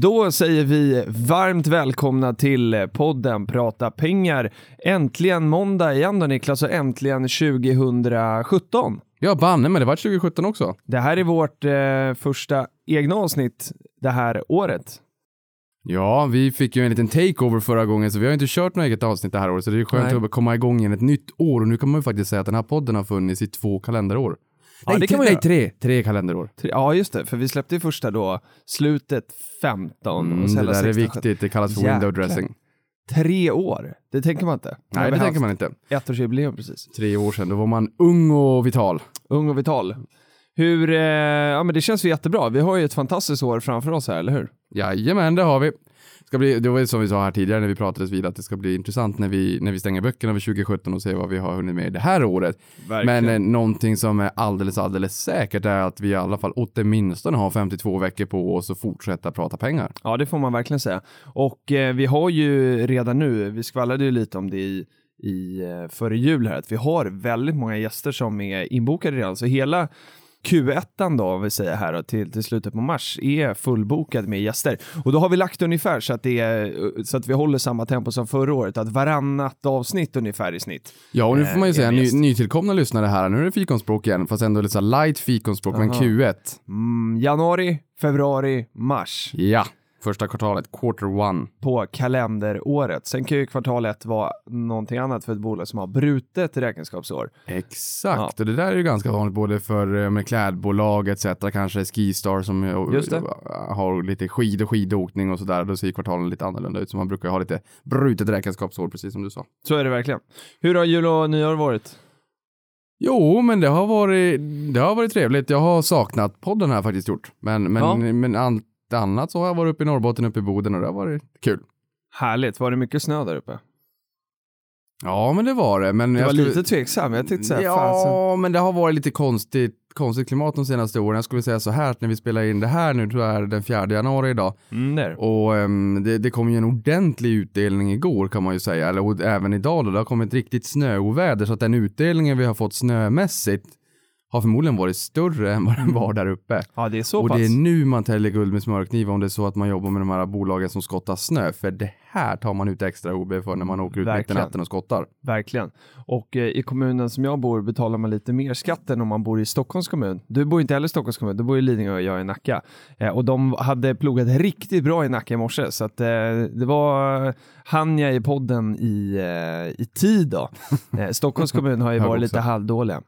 Då säger vi varmt välkomna till podden Prata pengar. Äntligen måndag igen då Niklas och äntligen 2017. Ja, banne men det var 2017 också. Det här är vårt eh, första egna avsnitt det här året. Ja, vi fick ju en liten takeover förra gången så vi har inte kört något eget avsnitt det här året så det är skönt Nej. att komma igång igen ett nytt år och nu kan man ju faktiskt säga att den här podden har funnits i två kalenderår. Ja, nej, det kan man nej, tre, tre kalenderår. Tre- Ja, just det, för vi släppte ju första då slutet 15 Mm, och sen det där är 16. viktigt, det kallas för Jäklar. window dressing. Tre år, det tänker man inte. Nej, det tänker man inte. Ettårsjubileum precis. Tre år sedan, då var man ung och vital. Ung och vital. Hur, eh, ja men det känns ju jättebra. Vi har ju ett fantastiskt år framför oss här, eller hur? Jajamän, det har vi. Ska bli, det var ju som vi sa här tidigare när vi pratades vid att det ska bli intressant när vi, när vi stänger böckerna för 2017 och ser vad vi har hunnit med det här året. Men eh, någonting som är alldeles, alldeles säkert är att vi i alla fall åtminstone har 52 veckor på oss att fortsätta prata pengar. Ja, det får man verkligen säga. Och eh, vi har ju redan nu, vi skvallrade ju lite om det i, i eh, före jul här, att vi har väldigt många gäster som är inbokade redan. Så hela Q1 då, om vi säger här då, till, till slutet på mars är fullbokad med gäster. Och då har vi lagt ungefär så att, det är, så att vi håller samma tempo som förra året, att varannat avsnitt ungefär i snitt. Ja, och nu får man ju Eh, säga ny, nytillkomna lyssnare här, nu är det fikonspråk igen, fast ändå lite så light fikonspråk, men Aha. Q1. Mm, januari, februari, mars Ja, första kvartalet, quarter one. på kalenderåret. Sen kan ju kvartal ett vara någonting annat för ett bolag som har brutet räkenskapsår. Exakt, och det där är ju ganska vanligt både för eh, med klädbolag etc. Kanske Skistar som eh, det. har lite skid och skidåkning och sådär. Då ser kvartalen lite annorlunda ut. Så man brukar ha lite brutet räkenskapsår, precis som du sa. Så är det verkligen. Hur har jul och nyår varit? Jo, men det har varit, det har varit trevligt. Jag har saknat podden här faktiskt gjort. Men, men, Ja. men allt annat så har jag varit uppe i Norrbotten, uppe i Boden och det har varit kul. Härligt. Var det mycket snö där uppe? Ja, men det var det. Men Du jag var skulle- lite tveksam. Jag tyckte såhär, Ja, fasen. men det har varit lite konstigt, konstigt klimat de senaste åren. Jag skulle säga så här att när vi spelar in det här nu, tror jag är det den 4 januari idag. Mm. Och ehm, det, det kom ju en ordentlig utdelning igår kan man ju säga, eller och även idag då. Det har kommit riktigt snöoväder så att den utdelningen vi har fått snömässigt har förmodligen varit större än vad den var där uppe. Ja, det är så och pass. det är nu man täljer guld med smörkniv om det är så att man jobbar med de här bolagen som skottar snö. För det här tar man ut extra OB för när man åker ut mitt i natten och skottar. Verkligen. Och eh, i kommunen som jag bor betalar man lite mer skatt än om man bor i Stockholms kommun. Du bor inte heller i Stockholms kommun, du bor i Lidingö och jag i Nacka. Eh, och de hade plogat riktigt bra i Nacka i morse, så att eh, det var han jag i podden i, eh, i tid då. Eh, Stockholms kommun har ju varit lite halvdåliga.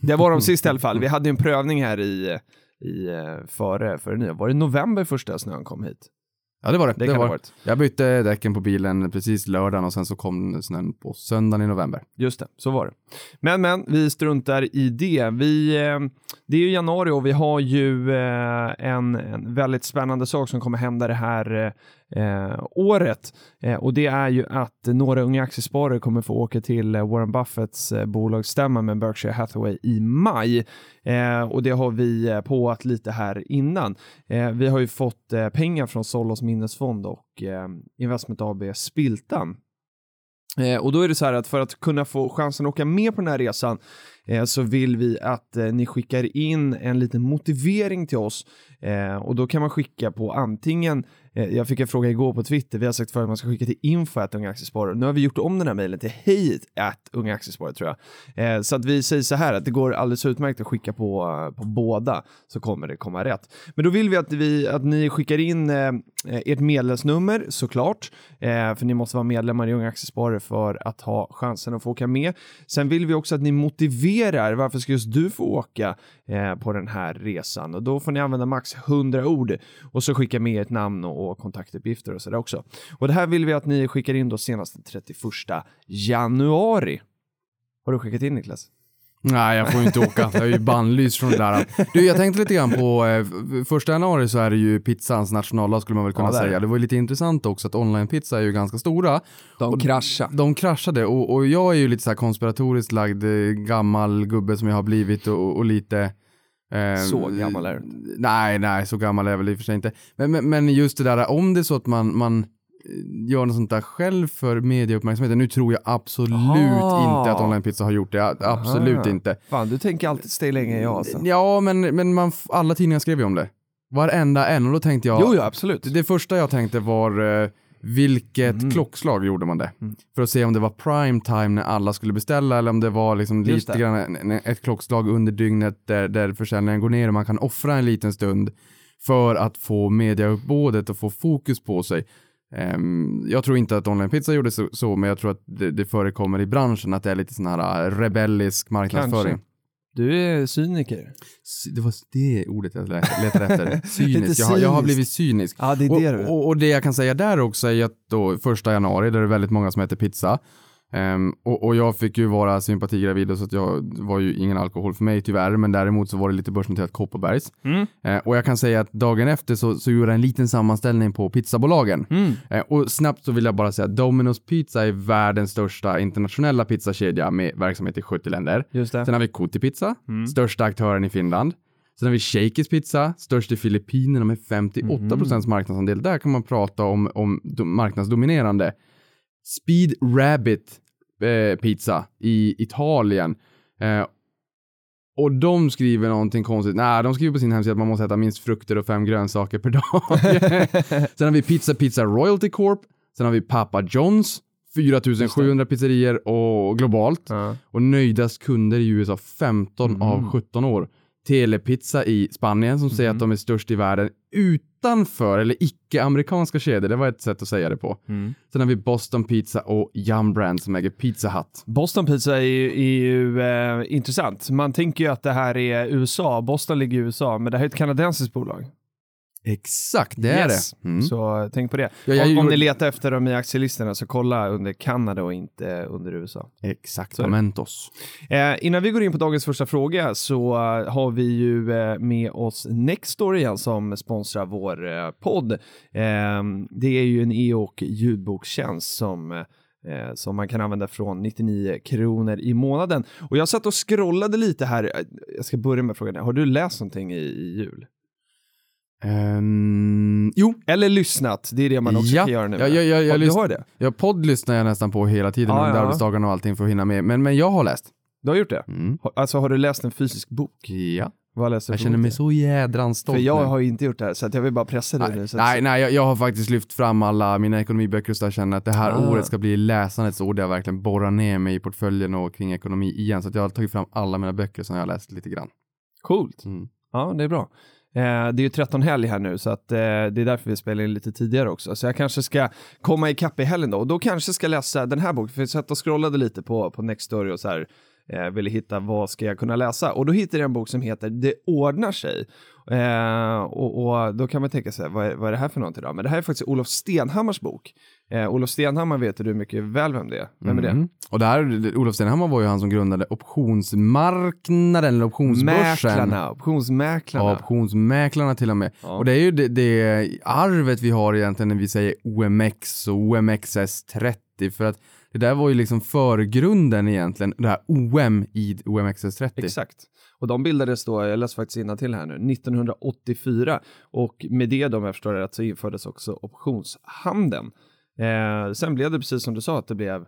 Det var de sist i alla fall. Vi hade en prövning här i, i eh, före, före nyår. Var det november första snön kom hit? Ja det var det. Det, det var. varit. Jag bytte däcken på bilen precis lördagen och sen så kom snön på söndagen i november. Just det, så var det. Men, men, vi struntar i det. Vi, eh, det är ju januari och vi har ju eh, en, en väldigt spännande sak som kommer hända det här eh, året. Eh, och det är ju att några unga aktiesparare kommer få åka till eh, Warren Buffetts eh, bolagsstämma med Berkshire Hathaway i maj. Eh, och det har vi eh, påat lite här innan. Eh, vi har ju fått eh, pengar från Solos minnesfond och eh, Investment AB Spiltan Eh, och då är det så här att för att kunna få chansen att åka med på den här resan Eh, så vill vi att eh, ni skickar in en liten motivering till oss eh, och då kan man skicka på antingen jag fick en fråga igår på Twitter, vi har sagt förut att man ska skicka till info att unga aktiesparare. Nu har vi gjort om den här mejlen till hej att unga aktiesparare tror jag. Eh, så att vi säger så här att det går alldeles utmärkt att skicka på, på båda så kommer det komma rätt. Men då vill vi att, vi, att ni skickar in eh, ert medlemsnummer såklart, eh, för ni måste vara medlemmar i Unga Aktiesparare för att ha chansen att få åka med. Sen vill vi också att ni motiverar varför ska just du få åka eh, på den här resan och då får ni använda max 100 ord och så skicka med ert namn och, och kontaktuppgifter och sådär också. Och det här vill vi att ni skickar in då senast den 31 januari. Har du skickat in Niklas? Nej, jag får inte åka. Jag är ju bannlyst från det där. Du, jag tänkte lite grann på eh, första januari så är det ju pizzans nationaldag skulle man väl kunna Ja, det säga. det. Var ju lite intressant också att online-pizza är ju ganska stora. De kraschade. De kraschade och, och jag är ju lite så här konspiratoriskt lagd eh, gammal gubbe som jag har blivit och, och lite eh, Så gammal är du inte. Nej, nej, så gammal är jag väl i och för sig inte. Men, men, men just det där, om det är så att man, man gör något sånt där själv för medieuppmärksamheten. Nu tror jag absolut Aha. inte att online pizza har gjort det. Absolut Aha. inte. Fan, du tänker alltid steg längre än jag alltså. Ja, men, men man, alla tidningar skrev ju om det. Varenda en och då tänkte jag. Jo, jo, absolut. Det första jag tänkte var eh, vilket Mm. klockslag gjorde man det? För att se om det var prime time när alla skulle beställa eller om det var liksom Just lite det. grann ett klockslag under dygnet där, där försäljningen går ner och man kan offra en liten stund för att få mediauppbådet och få fokus på sig. Ehm, jag tror inte att online pizza gjorde så, så men jag tror att det, det förekommer i branschen att det är lite sån här eh, rebellisk marknadsföring. Kanske. Du är cyniker. Sy- Det var det ordet jag let- letade efter. Cynisk. Jag har, jag har blivit cynisk. Ja, det är det och, och, och det jag kan säga där också är att då första januari, där är det väldigt många som äter pizza. Ehm, och, och jag fick ju vara sympatigravid så att jag var ju ingen alkohol för mig tyvärr, men däremot så var det lite börsnoterat Kopparbergs. Mm. Eh, och jag kan säga att dagen efter så, så gjorde jag en liten sammanställning på pizzabolagen. Mm. Eh, och snabbt så vill jag bara säga att Domino's Pizza är världens största internationella pizzakedja med verksamhet i 70 länder. Just det. Sen har vi Kotipizza, Mm. största aktören i Finland. Sen har vi Shakey's Pizza, störst i Filippinerna med 58 procents marknadsandel. Där kan man prata om, om do- marknadsdominerande. Speed Rabbit eh, Pizza i Italien. Eh, och de skriver någonting konstigt. Nej, de skriver på sin hemsida att man måste äta minst frukter och fem grönsaker per dag. Sen har vi Pizza Pizza Royalty Corp. Sen har vi Papa John's. 4700 pizzerier och globalt. Ja. Och nöjdast kunder i USA 15 Mm. av 17 år. Telepizza i Spanien som säger Mm. att de är störst i världen utanför eller icke-amerikanska kedjor. Det var ett sätt att säga det på. Mm. Sen har vi Boston Pizza och Yum Brand som äger Pizza Hut. Boston Pizza är ju, är ju eh, intressant. Man tänker ju att det här är USA, Boston ligger i USA, men det här är ett kanadensiskt bolag. Exakt, det är Yes. det. Mm. Så tänk på det. Ja, jag om, om gjorde- ni letar efter dem i aktielistorna så kolla under Kanada och inte under USA. Det. Exaktamentos. Eh, innan vi går in på dagens första fråga så eh, har vi ju eh, med oss Nextdoor igen som sponsrar vår eh, podd. Eh, det är ju en e och ljudbokstjänst som eh, som man kan använda från 99 kronor i månaden. Och jag satt och scrollade lite här. Eh, Jag ska börja med frågan. Har du läst någonting i, i jul? Ehm, jo, Eller lyssnat? Det är det man också Ja. kan göra nu. Ja, ja, ja, jag Ja, du har det? ja, podd lyssnar jag nästan på hela tiden Ja, under ja. arbetsdagarna och allting för att hinna med. Men, men jag har läst. Du har gjort det? Mm. Alltså har du läst en fysisk bok? Ja, Vad läser jag känner mig så jädrans stolt För jag nu. har ju inte gjort det här, så jag vill bara pressa dig nu. Nej, att- nej, nej jag, jag har faktiskt lyft fram alla mina ekonomiböcker så jag känner att det här Ah. året ska bli läsandets år där jag verkligen borrar ner mig i portföljen och kring ekonomi igen. Så jag har tagit fram alla mina böcker som jag har läst lite grann. Coolt. Mm. Ja, det är bra. Eh, det är ju 13 helg här nu, så att, eh, det är därför vi spelar in lite tidigare också. Så jag kanske ska komma ikapp i helgen då. Och då kanske ska läsa den här boken, för jag satt och scrollade lite på, på Nextory och så här, eh, ville hitta vad ska jag kunna läsa. Och då hittade jag en bok som heter Det ordnar sig. Eh, och, och då kan man tänka sig, vad är, vad är det här för någonting då? Men det här är faktiskt Olof Stenhammars bok. Eh, Olof Stenhammar vet du mycket väl vem det är. Vem är det? Mm. Och där, Olof Stenhammar var ju han som grundade optionsmarknaden, eller optionsbörsen. Mäklarna, optionsmäklarna. Ja, optionsmäklarna till och med. Ja. Och det är ju det, det arvet vi har egentligen när vi säger OMX och OMXS30 för att det där var ju liksom förgrunden egentligen, det här OM i OMXS30. Exakt. Och de bildades då, jag läser faktiskt till här nu, 1984 och med det då, om jag förstår det rätt, så infördes också optionshandeln. Eh, sen blev det precis som du sa att det blev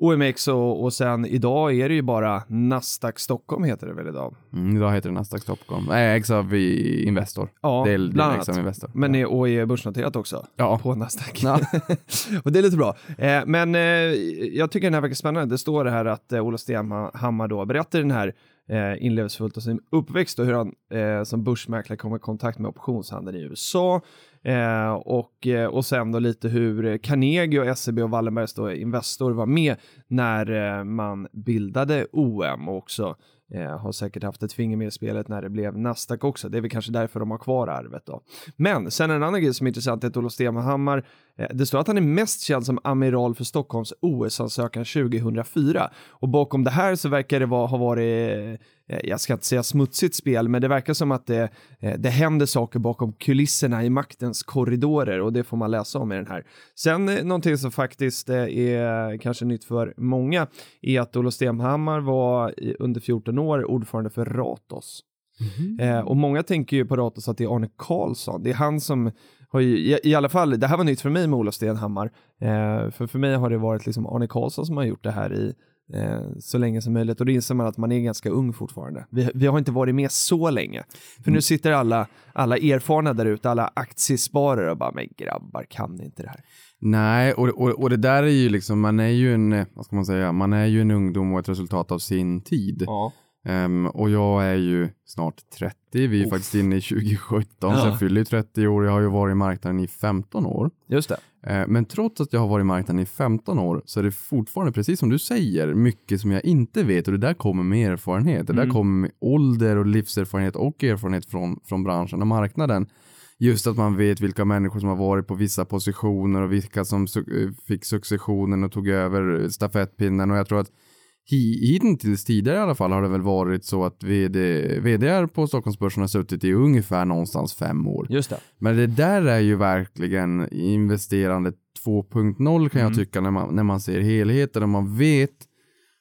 OMX och, och sen idag är det ju bara Nasdaq Stockholm heter det väl idag? Mm, idag heter det Nasdaq Stockholm. Nej, ägs av i Investor. Ja, det är, bland annat. Investor. Men är, och är börsnoterat också Ja. på Nasdaq. Ja. och det är lite bra. Eh, men eh, jag tycker den här verkar spännande. Det står det här att eh, Olof Stenhammar då berättar den här eh, inlevelsefullt om sin uppväxt och hur han eh, som börsmäklare kom i kontakt med optionshandeln i USA. Eh, och, eh, och sen då lite hur Carnegie och SEB och Wallenbergs då Investor var med när eh, man bildade OM och också eh, har säkert haft ett finger med i spelet när det blev Nasdaq också. Det är väl kanske därför de har kvar arvet då. Men sen en annan grej som är intressant är att Olof Stenhammar, det står att han är mest känd som amiral för Stockholms OS-ansökan 2004 och bakom det här så verkar det vara, ha varit Eh, jag ska inte säga smutsigt spel, men det verkar som att det, eh, det händer saker bakom kulisserna i maktens korridorer och det får man läsa om i den här. Sen eh, någonting som faktiskt är kanske nytt för många är att Olof Stenhammar var under 14 år ordförande för Ratos. Mm -hmm. och många tänker ju på Ratos att det är Arne Karlsson. Det är han som har ju, i, i, alla fall, det här var nytt för mig med Olof Stenhammar. Eh, för för mig har det varit liksom Arne Karlsson som har gjort det här i eh, så länge som möjligt och då inser man att man är ganska ung fortfarande. Vi, vi har inte varit med så länge. För nu mm. sitter alla, alla erfarna där ute, alla aktiesparare och bara, men grabbar, kan ni inte det här? Nej, och, och, och det där är ju liksom, man är ju en, vad ska man säga, man är ju en ungdom och ett resultat av sin tid. Ja. Um, och jag är ju snart 30, vi är oh. faktiskt inne i 2017, ja. så jag fyller 30 år, jag har ju varit i marknaden i 15 år. Just det. Uh, men trots att jag har varit i marknaden i 15 år så är det fortfarande, precis som du säger, mycket som jag inte vet och det där kommer med erfarenhet. Det mm. där kommer med ålder och livserfarenhet och erfarenhet från, från branschen och marknaden. Just att man vet vilka människor som har varit på vissa positioner och vilka som su fick successionen och tog över stafettpinnen och jag tror att hittills tidigare i alla fall har det väl varit så att vd, vd på Stockholmsbörsen har suttit i ungefär någonstans fem år. Just det. Men det där är ju verkligen investerande 2.0 kan mm. jag tycka när man, när man ser helheten och man vet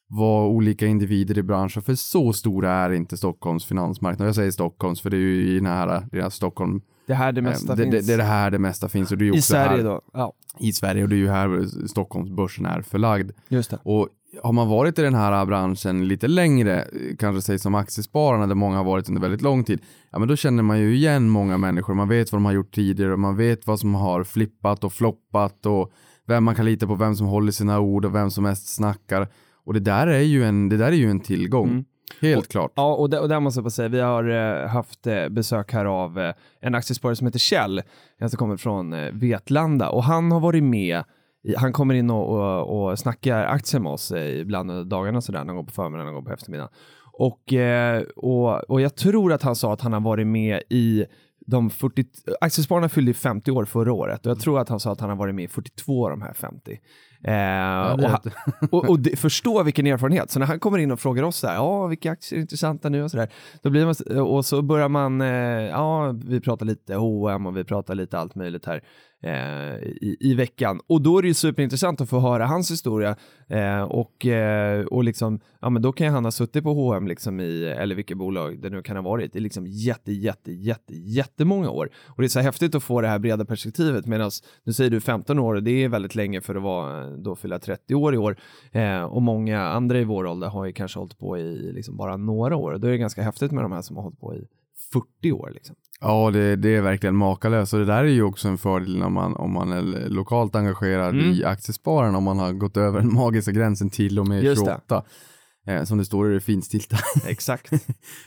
vad olika individer i branschen, för så stora är inte Stockholms finansmarknad. Jag säger Stockholms för det är ju i den här, Stockholm det här det mesta det, finns. Det, det, är det här det mesta finns. Och det är I Sverige här, då? Ja. I Sverige och det är ju här Stockholmsbörsen är förlagd. Just det. Och har man varit i den här branschen lite längre, kanske säg som aktiespararna där många har varit under väldigt lång tid, ja men då känner man ju igen många människor. Man vet vad de har gjort tidigare och man vet vad som har flippat och floppat och vem man kan lita på, vem som håller sina ord och vem som mest snackar. Och det där är ju en, det där är ju en tillgång. Mm. Helt och, klart. Ja, och, där, och där måste jag bara säga, vi har uh, haft uh, besök här av uh, en aktiesparare som heter Kjell, som kommer från Vetlanda och han har varit med han kommer in och, och, och snackar aktier med oss ibland under dagarna sådär, när han går på förmiddagen och går på eftermiddagen. Och, och, och jag tror att han sa att han har varit med i de 40, Aktiespararna fyllde 50 år förra året och jag tror att han sa att han har varit med i 42 av de här 50. Eh, ja, och, han, och, och det, förstå vilken erfarenhet. Så när han kommer in och frågar oss så här, ja, vilka aktier är intressanta nu och så där. Då blir man, och så börjar man, eh, ja, vi pratar lite H&M och vi pratar lite allt möjligt här eh, i, i veckan. Och då är det ju superintressant att få höra hans historia eh, och, eh, och liksom, ja men då kan ju han ha suttit på H&M liksom i, eller vilket bolag det nu kan ha varit, i liksom jätte, jätte, jätte, jättemånga år. Och det är så häftigt att få det här breda perspektivet medan, nu säger du 15 år och det är väldigt länge för att vara, då fylla 30 år i år eh, och många andra i vår ålder har ju kanske hållit på i liksom bara några år. Då är det ganska häftigt med de här som har hållit på i 40 år. Liksom. Ja, det, det, är verkligen makalöst och det där är ju också en fördel när man, om man är lokalt engagerad mm. i aktiespararna, om man har gått över den magiska gränsen till och med Just 28. Eh, som det står i det finstilta. Exakt.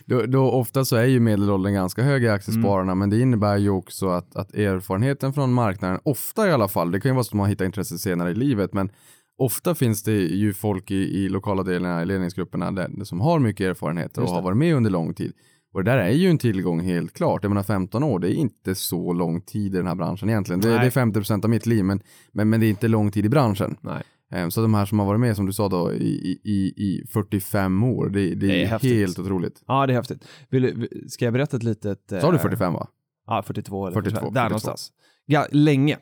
då, då ofta så är ju medelåldern ganska hög i aktiespararna, mm. men det innebär ju också att, att erfarenheten från marknaden, ofta i alla fall, det kan ju vara så att man hittar intresse senare i livet, men ofta finns det ju folk i, i lokala delarna i ledningsgrupperna där, som har mycket erfarenhet och har varit med under lång tid. Och det där är ju en tillgång helt klart. Jag menar 15 år, det är inte så lång tid i den här branschen egentligen. Det, det är 50% av mitt liv, men, men, men det är inte lång tid i branschen. Nej. Ehm, så de här som har varit med, som du sa då, i, i, i 45 år, det, det, det är, är helt otroligt. Ja, det är häftigt. Vill, ska jag berätta ett litet... Sa du 45 va? Ja, 42 eller 42, 45. Där 42. någonstans. Ja, länge.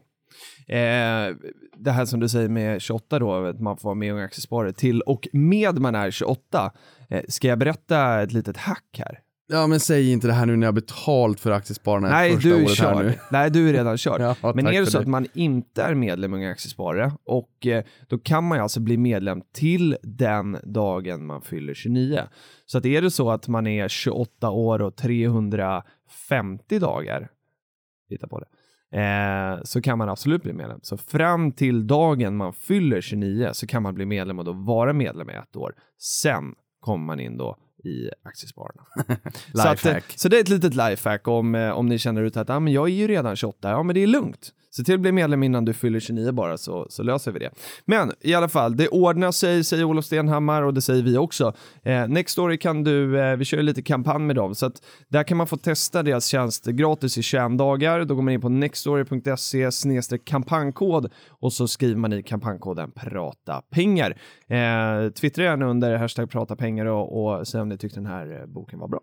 Eh, det här som du säger med 28 då, att man får vara med i Unga Aktiesparare till och med man är 28. Eh, ska jag berätta ett litet hack här? Ja men säg inte det här nu när jag betalt för aktiespararna Nej, första du året kör. här nu. Nej, du är redan körd. ja, men är det så det. att man inte är medlem i Unga Aktiesparare och eh, då kan man alltså bli medlem till den dagen man fyller 29. Så att är det så att man är 28 år och 350 dagar, titta på det, eh, så kan man absolut bli medlem. Så fram till dagen man fyller 29 så kan man bli medlem och då vara medlem i ett år. Sen kommer man in då i Aktiespararna. så, att, så det är ett litet lifehack om, eh, om ni känner ut att ah, men jag är ju redan 28, ja men det är lugnt. Se till att bli medlem innan du fyller 29 bara så, så löser vi det. Men i alla fall, det ordnar sig, säger Olof Stenhammar och det säger vi också. Eh, Nextory kan du, eh, vi kör lite kampanj med dem, så att där kan man få testa deras tjänst gratis i 21 dagar. Då går man in på nextory.se kampanjkod och så skriver man i kampanjkoden prata pengar. Eh, Twittra gärna under hashtag prata pengar och, och säg om ni tyckte den här eh, boken var bra.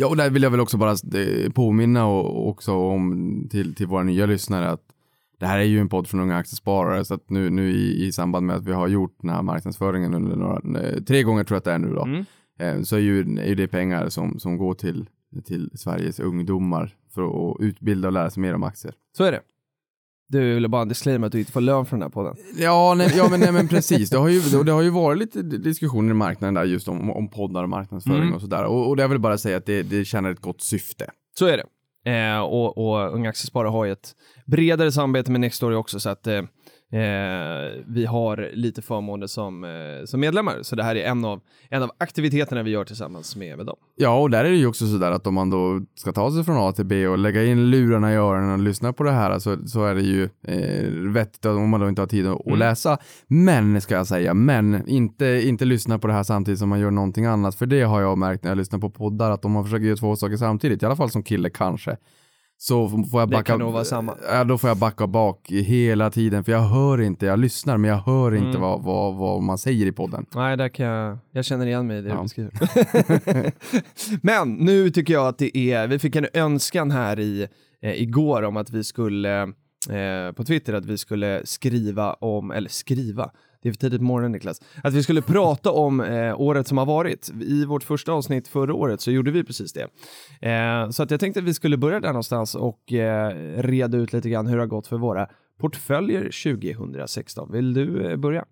Ja, och där vill jag väl också bara eh, påminna och också om till, till våra nya lyssnare att det här är ju en podd från unga aktiesparare så att nu, nu i, i samband med att vi har gjort den här marknadsföringen under några, eh, tre gånger tror jag att det är nu då, mm. eh, så är ju, är det pengar som, som går till, till Sveriges ungdomar för att utbilda och lära sig mer om aktier. Så är det. Du ville bara en disclaimer att du inte får lön för den här podden. Ja, nej, ja men, nej, men precis. Det har, ju, det har ju varit lite diskussioner i marknaden där just om, om poddar och marknadsföring mm. och sådär. Och, och det jag vill bara säga att det, det tjänar ett gott syfte. Så är det. Eh, och, och Unga Aktiesparare har ju ett bredare samarbete med Nextory också så att eh, Eh, vi har lite förmåner som, eh, som medlemmar, så det här är en av, en av aktiviteterna vi gör tillsammans med, med dem. Ja, och där är det ju också sådär att om man då ska ta sig från A till B och lägga in lurarna i öronen och lyssna på det här så, så är det ju eh, vettigt om man då inte har tid att, mm. läsa. Men, ska jag säga, men inte, inte lyssna på det här samtidigt som man gör någonting annat, för det har jag märkt när jag lyssnar på poddar att om man försöker göra två saker samtidigt, i alla fall som kille kanske, så får jag backa. Det kan nog vara samma. Ja, då får jag backa bak hela tiden för jag hör inte, jag lyssnar men jag hör inte mm. vad, vad, vad man säger i podden. Nej, där kan jag, jag känner igen mig i det ja. du beskriver. men nu tycker jag att det är, vi fick en önskan här i, eh, igår om att vi skulle eh, på Twitter att vi skulle skriva om, eller skriva, det är för tidigt på morgonen Niklas, att vi skulle prata om eh, året som har varit. I vårt första avsnitt förra året så gjorde vi precis det. Eh, så att jag tänkte att vi skulle börja där någonstans och eh, reda ut lite grann hur det har gått för våra portföljer 2016. Vill du eh, börja?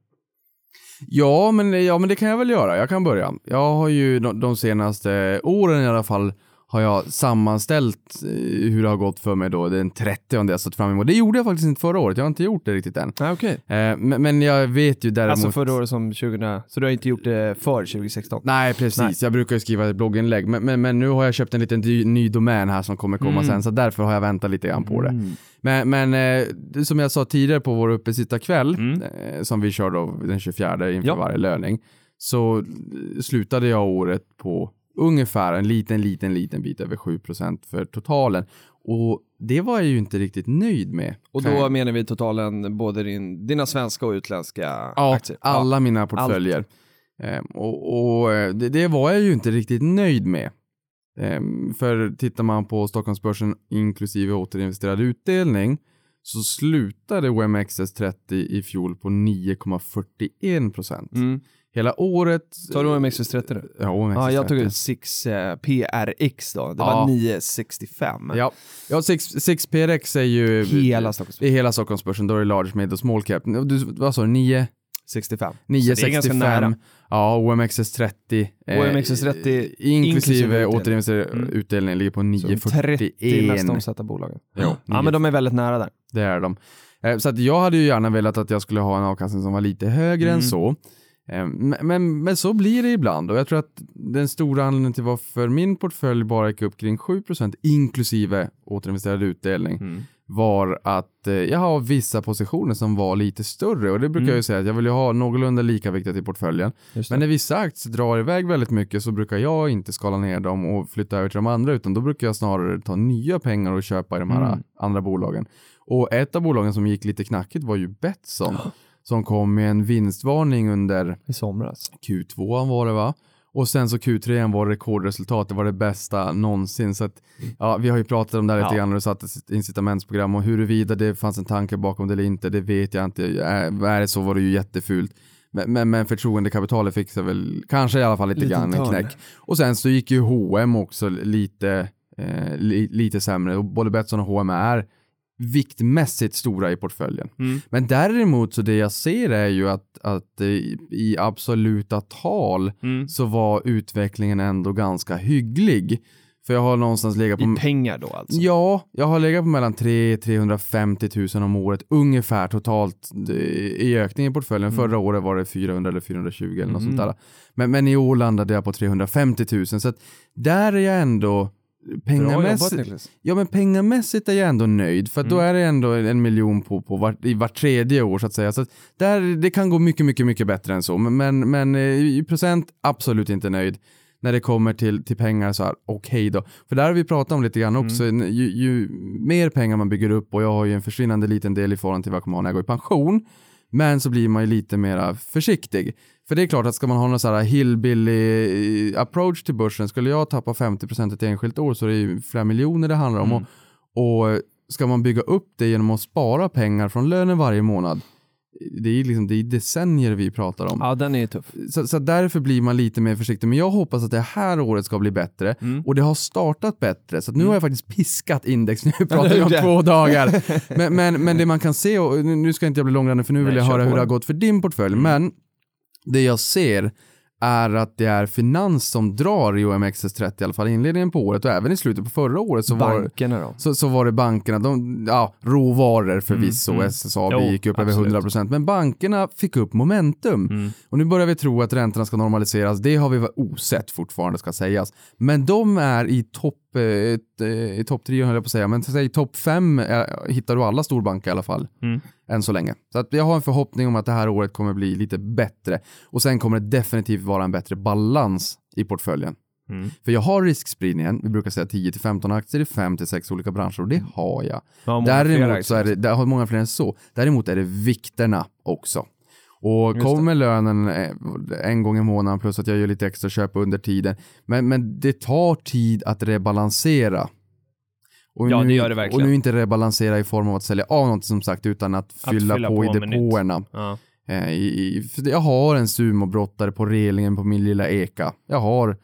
Ja men, ja, men det kan jag väl göra. Jag kan börja. Jag har ju de, de senaste åren i alla fall har jag sammanställt eh, hur det har gått för mig då den 30 jag satt fram emot. Det gjorde jag faktiskt inte förra året, jag har inte gjort det riktigt än. Ah, okay. eh, men, men, jag vet ju däremot... Alltså förra året som 20... Så du har inte gjort det för 2016? Nej, precis. Nej. Jag brukar ju skriva ett blogginlägg, men, men, men, nu har jag köpt en liten ny, ny domän här som kommer komma mm. sen, så därför har jag väntat lite grann på det. Mm. Men, men eh, som jag sa tidigare på vår uppesittarkväll, mm. eh, som vi kör då den 24 inför ja. varje löning, så slutade jag året på ungefär en liten, liten, liten bit över 7% för totalen. Och det var jag ju inte riktigt nöjd med. Och då menar vi totalen både din, dina svenska och utländska ja, aktier? alla ja, mina portföljer. Ehm, och, och eh, det, det, var jag ju inte riktigt nöjd med. Ehm, för tittar man på Stockholmsbörsen inklusive återinvesterad utdelning så slutade OMXS30 i fjol på 9,41 procent. Mm. Hela året... Tar du OMXS30 nu? Ja, OMXS30. Ja, jag tog ut 6 eh, PRX då. Det var 965. Ja, ja 6, 6 PRX är ju... Hela Stockholmsbörsen. I hela Stockholmsbörsen, då är det large, mid och small cap. Du, vad sa du, 9? 65. 965. Ja, OMXS30. OMXS30 eh, inklusive återinvesterad mm. utdelning ligger på 941. 30 mest omsatta bolagen. Ja, ja, men de är väldigt nära där. Det är de. Eh, så att jag hade ju gärna velat att jag skulle ha en avkastning som var lite högre mm. än så. Eh, men, men, så blir det ibland och jag tror att den stora anledningen till varför min portfölj bara gick upp kring 7% inklusive återinvesterad utdelning mm. var att eh, jag har vissa positioner som var lite större och det brukar mm. jag ju säga att jag vill ju ha någorlunda lika viktigt i portföljen. Men när vissa aktier drar iväg väldigt mycket så brukar jag inte skala ner dem och flytta över till de andra utan då brukar jag snarare ta nya pengar och köpa i de här mm. andra bolagen. Och ett av bolagen som gick lite knackigt var ju Betsson som kom med en vinstvarning under i somras. Q2 var det va? Och sen så Q3 var rekordresultat, det var det bästa någonsin. Så att, ja, vi har ju pratat om det här lite ja. grann och satt ett incitamentsprogram och huruvida det fanns en tanke bakom det eller inte, det vet jag inte. Är, är det så var det ju jättefult. Men, men, men förtroendekapitalet fick sig väl kanske i alla fall lite, lite grann en knäck. Och sen så gick ju H&M också lite, eh, li, lite sämre. Och både Betsson och H&M är viktmässigt stora i portföljen. Mm. Men däremot så det jag ser är ju att, att i absoluta tal mm. så var utvecklingen ändå ganska hygglig. För jag har någonstans legat på... I pengar då alltså? Ja, jag har legat på mellan 3 350 000 om året ungefär totalt i ökning i portföljen. Mm. Förra året var det 400 eller 420 eller något sånt mm. där. Men, men i år landade jag på 350 000 så att där är jag ändå pengamässigt, jobbat, ja, men pengamässigt är jag ändå nöjd för mm. då är det ändå en miljon på, på vart, i vart tredje år så att säga. Så där, det kan gå mycket, mycket, mycket bättre än så. Men, men eh, i procent absolut inte nöjd när det kommer till, till pengar så här, okej okay då. För där har vi pratat om lite grann också, mm. ju, ju, mer pengar man bygger upp och jag har ju en försvinnande liten del i förhållande till vad jag kommer ha när jag går i pension, men så blir man ju lite mer försiktig. För det är klart att ska man ha någon sån här hillbilly eh, approach till börsen, skulle jag tappa 50% ett enskilt år så är det ju flera miljoner det handlar om. Mm. Och, och ska man bygga upp det genom att spara pengar från lönen varje månad, det är, liksom, det är decennier vi pratar om. Ja, den är tuff. Så, så därför blir man lite mer försiktig. Men jag hoppas att det här året ska bli bättre. Mm. Och det har startat bättre. Så nu mm. har jag faktiskt piskat index. Nu pratar vi om två dagar. Men, men, men det man kan se, och nu ska inte jag bli långrandig för nu vill Nej, jag höra hur det har gått för din portfölj. Mm. Men det jag ser är att det är finans som drar i OMXS30 i alla fall inledningen på året och även i slutet på förra året så, bankerna var, så, så var det bankerna, de, ja, råvaror förvisso, mm, mm. SSAB jo, gick upp absolut. över 100% men bankerna fick upp momentum mm. och nu börjar vi tro att räntorna ska normaliseras, det har vi osett fortfarande ska sägas, men de är i topp eh, i topp tre höll jag på att säga, men säg topp fem eh, hittar du alla storbanker i alla fall. Mm. Än så länge. Så att jag har en förhoppning om att det här året kommer bli lite bättre. Och sen kommer det definitivt vara en bättre balans i portföljen. Mm. För jag har riskspridningen, vi brukar säga 10-15 aktier i 5-6 olika branscher och det har jag. Ja, Däremot så är det, har många fler än så. Däremot är det vikterna också. Och kommer lönen eh, en gång i månaden plus att jag gör lite extra köp under tiden. Men, men det tar tid att rebalansera. Och ja, nu, det gör det verkligen. Och nu inte rebalansera i form av att sälja av något som sagt utan att, att fylla, fylla, på, på i depåerna. Ja. Eh, i, jag har en sumobrottare på relingen på min lilla eka. Jag har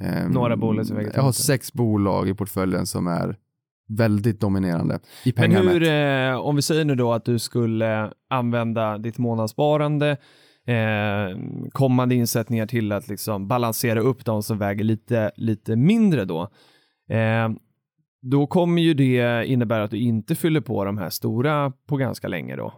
eh, Några bolag Jag har sex bolag i portföljen som är väldigt dominerande i pengar Men hur, eh, om vi säger nu då att du skulle använda ditt månadssparande, eh, kommande insättningar till att liksom balansera upp de som väger lite, lite mindre då. Eh, då kommer ju det innebära att du inte fyller på de här stora på ganska länge då.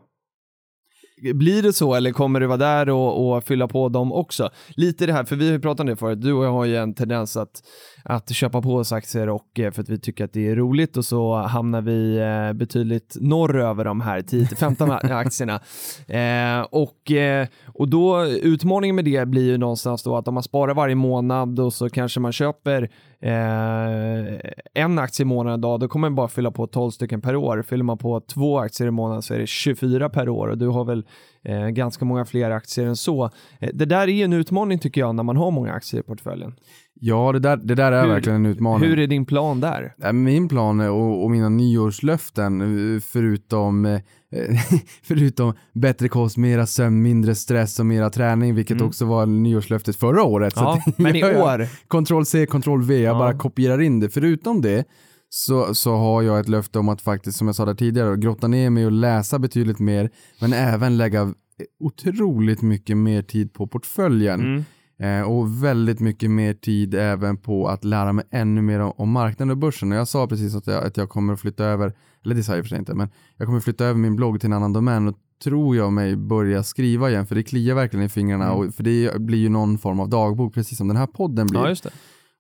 Blir det så eller kommer du vara där och, och, fylla på dem också? Lite det här, för vi har ju pratat om det förut, du och jag har ju en tendens att, att köpa på oss aktier och eh, för att vi tycker att det är roligt och så hamnar vi eh, betydligt norr över de här 10-15 aktierna. Eh, och, eh, och då utmaningen med det blir ju någonstans då att om man sparar varje månad och så kanske man köper eh, en aktie i månaden idag då kommer man bara fylla på 12 stycken per år. Fyller man på två aktier i månaden så är det 24 per år och du har väl eh, ganska många fler aktier än så. Eh, det där är en utmaning tycker jag när man har många aktier i portföljen. Ja, det där, det där är hur, verkligen en utmaning. Hur är din plan där? Min plan och, och mina nyårslöften, eh, förutom, eh, förutom bättre kost, mera sömn, mindre stress och mera träning, vilket mm. också var nyårslöftet förra året. Ja, så men i år? Ctrl C, Ctrl V, jag ja. bara kopierar in det. Förutom det så, så har jag ett löfte om att faktiskt, som jag sa där tidigare, grotta ner mig och läsa betydligt mer, men även lägga otroligt mycket mer tid på portföljen. Mm. Eh, och väldigt mycket mer tid även på att lära mig ännu mer om, om marknaden och börsen. Och jag sa precis att jag, att jag kommer att flytta över, eller det sa jag för sig inte, men jag kommer att flytta över min blogg till en annan domän och tror jag mig börja skriva igen för det kliar verkligen i fingrarna mm. och för det blir ju någon form av dagbok precis som den här podden blir. Ja, just det.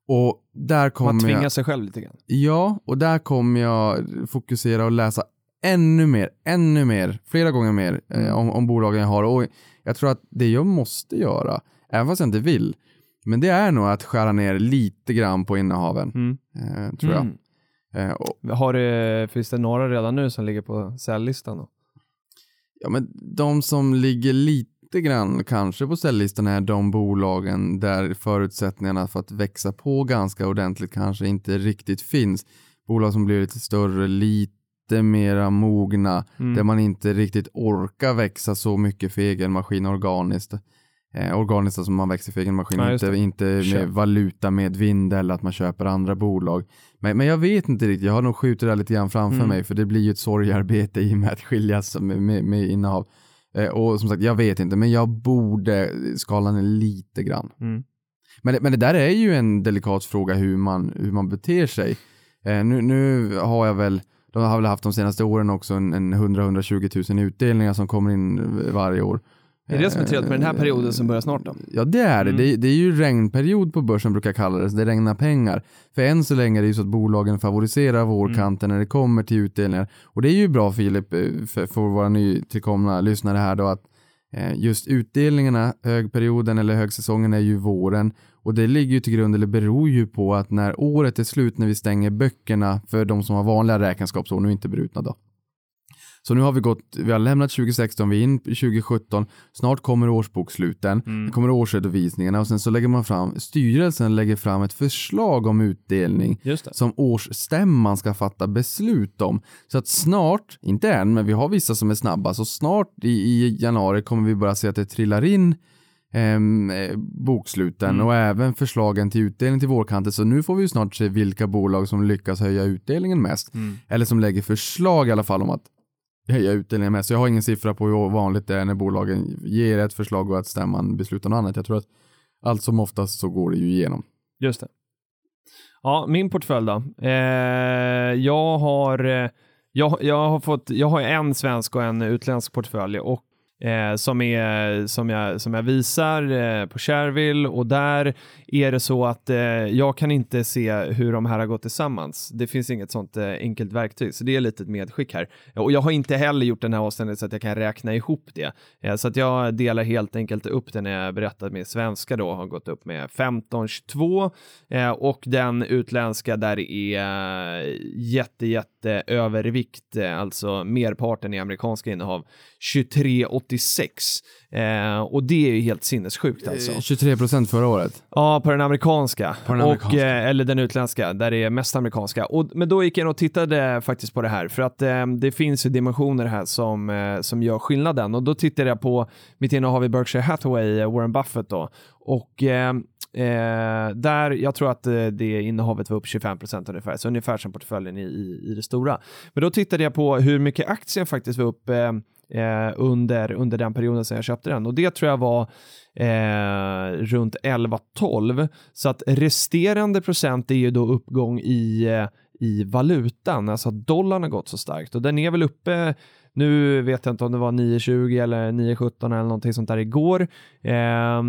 Och där kommer Man tvingar jag, sig själv lite grann. Ja, och där kommer jag fokusera och läsa ännu mer, ännu mer, flera gånger mer eh, mm. om, om bolagen jag har. Och jag tror att det jag måste göra, även fast jag inte vill, men det är nog att skära ner lite grann på innehaven, mm. eh, tror jag. Mm. Eh, och, har det, finns det några redan nu som ligger på säljlistan? Ja, men de som ligger lite lite grann kanske på säljlistan är de bolagen där förutsättningarna för att växa på ganska ordentligt kanske inte riktigt finns. Bolag som blir lite större, lite mera mogna, mm. där man inte riktigt orkar växa så mycket för egen maskin organiskt. Eh, organiskt som man växer för egen maskin, ja, inte, inte med valuta med vind eller att man köper andra bolag. Men, men jag vet inte riktigt, jag har nog skjutit det lite grann framför mm. mig för det blir ju ett sorgarbete i och med att skiljas med, med, med innehav. Eh, och som sagt, jag vet inte, men jag borde skala ner lite grann. Mm. Men, det, men det där är ju en delikat fråga hur man, hur man beter sig. Eh, nu, nu har jag väl, de har väl haft de senaste åren också en, en 100-120 000 utdelningar som kommer in varje år. Är det som är trevligt med den här perioden som börjar snart då? Ja det är det. Mm. det. Det är ju regnperiod på börsen brukar jag kalla det. Så det regnar pengar. För än så länge är det ju så att bolagen favoriserar vårkanten när det kommer till utdelningar. Och det är ju bra Filip, eh, för, för våra nytillkomna lyssnare här då att eh, just utdelningarna, högperioden eller högsäsongen är ju våren. Och det ligger ju till grund, eller beror ju på att när året är slut, när vi stänger böckerna för de som har vanliga räkenskapsår, nu inte brutna då. Så nu har vi gått, vi har lämnat 2016, vi är in i 2017, snart kommer årsboksluten, Mm. kommer årsredovisningarna och sen så lägger man fram, styrelsen lägger fram ett förslag om utdelning som årsstämman ska fatta beslut om. Så att snart, inte än, men vi har vissa som är snabba, så snart i, i januari kommer vi börja se att det trillar in ehm, eh, boksluten Mm. och även förslagen till utdelning till vårkanten. Så nu får vi ju snart se vilka bolag som lyckas höja utdelningen mest. Mm. Eller som lägger förslag i alla fall om att höja utdelningen med, Så jag har ingen siffra på hur vanligt det är när bolagen ger ett förslag och att stämman beslutar något annat. Jag tror att allt som oftast så går det ju igenom. Just det. Ja, min portfölj då. Eh, jag har eh, jag, jag har fått, jag har en svensk och en utländsk portfölj och eh, som, är, som, jag, som jag visar eh, på Shareville och där är det så att eh, jag kan inte se hur de här har gått tillsammans. Det finns inget sånt eh, enkelt verktyg, så det är lite ett medskick här. Och jag har inte heller gjort den här avstämningen så att jag kan räkna ihop det. Eh, så att jag delar helt enkelt upp det när jag berättar med svenska då, har gått upp med 15-22 eh, och den utländska där det är eh, jätte, jätte övervikt, eh, alltså merparten i amerikanska innehav, 23,86. Eh, och det är ju helt sinnessjukt alltså. Eh, 23% förra året. Ja, på den amerikanska. På den och, amerikanska. eh, eller den utländska, där det är mest amerikanska. Och, men då gick jag in och tittade faktiskt på det här, för att eh, det finns ju dimensioner här som, eh, som gör skillnaden. Och då tittade jag på mitt innehav i Berkshire Hathaway, eh, Warren Buffett då. Och eh, där, jag tror att eh, det innehavet var upp 25% ungefär, så ungefär som portföljen i, i, i det stora. Men då tittade jag på hur mycket aktien faktiskt var upp eh, eh, under, under den perioden som jag köpte den och det tror jag var eh, runt 11-12 så att resterande procent är ju då uppgång i, eh, i valutan, alltså att dollarn har gått så starkt och den är väl uppe nu vet jag inte om det var 9.20 eller 9.17 eller någonting sånt där igår. Eh,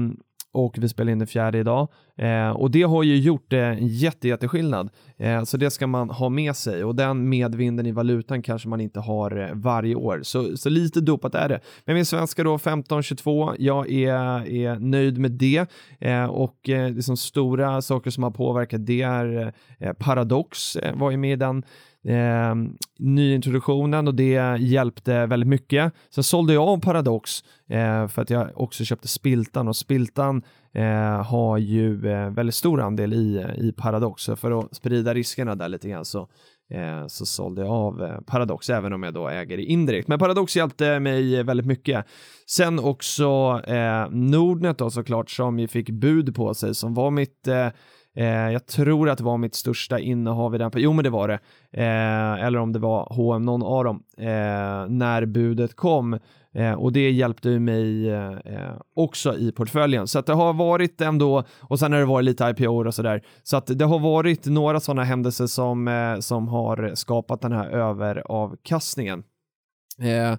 och vi spelar in den fjärde idag. Eh, och det har ju gjort eh, en jätte, jätteskillnad. Eh, så det ska man ha med sig och den medvinden i valutan kanske man inte har eh, varje år. Så, så lite dopat är det. Men min svenska då 15-22, jag är, är nöjd med det. Eh, och eh, liksom stora saker som har påverkat det är eh, Paradox eh, var ju med i den eh, nyintroduktionen och det hjälpte väldigt mycket. Sen sålde jag av Paradox eh, för att jag också köpte Spiltan och Spiltan eh, har ju eh, väldigt stor andel i, i Paradox. Så för att sprida riskerna där lite grann så, eh, så sålde jag av eh, Paradox även om jag då äger det indirekt. Men Paradox hjälpte mig väldigt mycket. Sen också eh, Nordnet då såklart som ju fick bud på sig som var mitt eh, Eh, jag tror att det var mitt största innehav i den Jo, men det var det. Eh, eller om det var H&M, någon av dem, eh, när budet kom. Eh, och det hjälpte ju mig eh, också i portföljen. Så att det har varit ändå, och sen har det varit lite IPO och sådär. Så att det har varit några sådana händelser som, eh, som har skapat den här överavkastningen. Eh,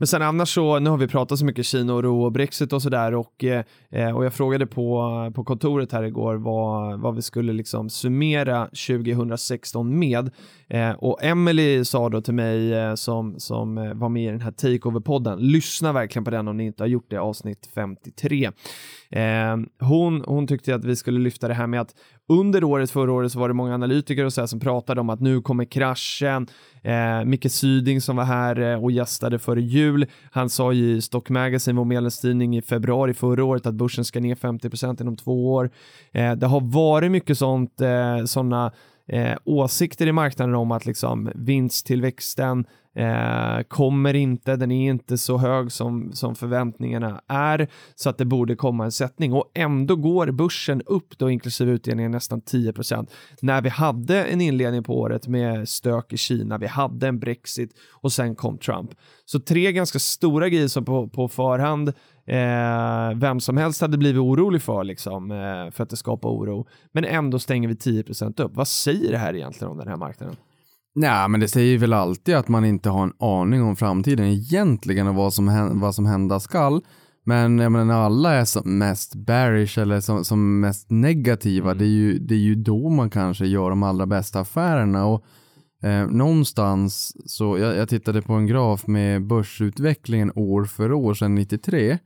men sen annars så, nu har vi pratat så mycket Kina och ro och Brexit och sådär och, eh, och jag frågade på, på kontoret här igår vad, vad vi skulle liksom summera 2016 med. Eh, och Emily sa då till mig eh, som, som eh, var med i den här Takeover-podden, lyssna verkligen på den om ni inte har gjort det, avsnitt 53. Eh, hon, hon tyckte att vi skulle lyfta det här med att under året, förra året, så var det många analytiker och så här som pratade om att nu kommer kraschen. Eh, Micke Syding som var här eh, och gästade före jul, han sa ju i Stock Magazine, vår medlemstidning i februari förra året, att börsen ska ner 50% inom två år. Eh, det har varit mycket sånt, eh, sådana eh, åsikter i marknaden om att liksom vinsttillväxten eh, kommer inte, den är inte så hög som, som förväntningarna är, så att det borde komma en sättning och ändå går börsen upp då inklusive utdelningen nästan 10% när vi hade en inledning på året med stök i Kina, vi hade en Brexit och sen kom Trump. Så tre ganska stora grejer som på, på förhand eh, vem som helst hade blivit orolig för liksom, eh, för att det skapar oro. Men ändå stänger vi 10% upp. Vad säger det här egentligen om den här marknaden? Nej, men det säger väl alltid att man inte har en aning om framtiden egentligen och vad som, vad som hända skall. Men jag menar, när alla är som mest bearish eller som, som mest negativa, Mm. det, är ju, det är ju då man kanske gör de allra bästa affärerna. Och eh, någonstans, så jag, jag tittade på en graf med börsutvecklingen år för år sedan 93.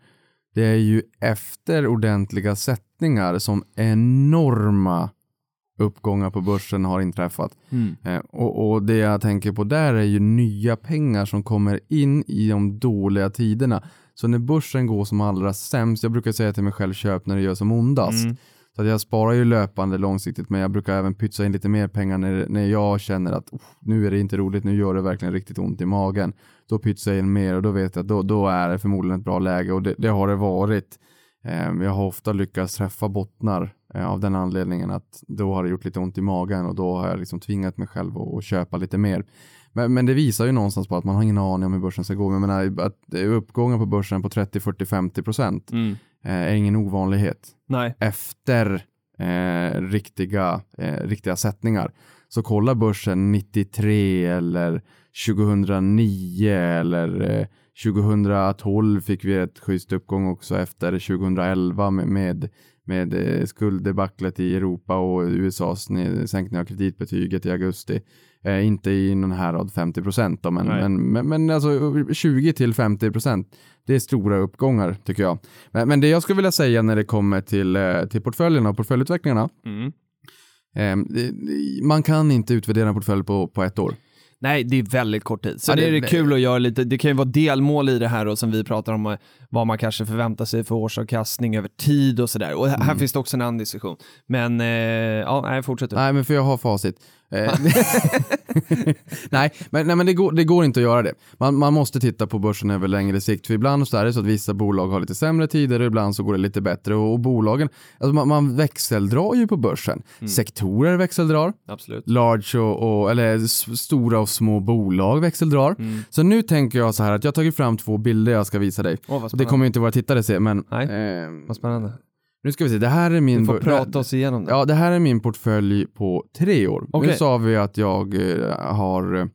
Det är ju efter ordentliga sättningar som enorma uppgångar på börsen har inträffat. Mm. Eh, och, och det jag tänker på där är ju nya pengar som kommer in i de dåliga tiderna. Så när börsen går som allra sämst, jag brukar säga till mig själv köp när det gör som ondast. Mm. Så jag sparar ju löpande långsiktigt men jag brukar även pytsa in lite mer pengar när, när jag känner att "Uff, nu är det inte roligt, nu gör det verkligen riktigt ont i magen. Då pytsar jag in mer och då vet jag att då, då är det förmodligen ett bra läge och det, det har det varit. Eh, jag har ofta lyckats träffa bottnar eh, av den anledningen att då har det gjort lite ont i magen och då har jag liksom tvingat mig själv att, köpa lite mer. Men, men det visar ju någonstans på att man har ingen aning om hur börsen ska gå. Jag menar, att uppgången på börsen på 30, 40, 50 procent Mm. eh, är ingen ovanlighet Nej. efter eh, riktiga, eh, riktiga sättningar. Så kolla börsen 93 eller 2009 eller eh, 2012 fick vi ett schysst uppgång också efter 2011 med, med, med eh, skulddebaclet i Europa och USAs sänkning av kreditbetyget i augusti. Eh, inte i någon härad 50 procent men, men, men, men alltså 20 till 50 procent. Det är stora uppgångar tycker jag. Men, men det jag skulle vilja säga när det kommer till, eh, till portföljerna och portföljutvecklingarna. Mm. Eh, man kan inte utvärdera en portfölj på, på ett år. Nej, det är väldigt kort tid. Så Ja, det, det- är det kul att göra lite, det kan ju vara delmål i det här och som vi pratar om eh, vad man kanske förväntar sig för årsavkastning över tid och sådär. Och här Mm. finns det också en annan diskussion. Men eh, ja, nej, fortsätt. Nej, men för jag har facit. Eh, nej, men, nej, men det, går, det går inte att göra det. Man, man måste titta på börsen över längre sikt. För ibland så är det så att vissa bolag har lite sämre tider och ibland så går det lite bättre. Och, och bolagen, alltså man, man växeldrar ju på börsen. Sektorer växeldrar. Absolut. large och, och eller stora och små bolag växeldrar. Mm. Så nu tänker jag så här att jag har tagit fram två bilder jag ska visa dig. Och det kommer ju inte våra tittare se, men Nej. eh, Vad spännande. Nu ska vi se. Det här är min Vi får prata oss igenom det. Ja, det här är min portfölj på tre år. Nu Okej. sa vi att jag eh, har eh,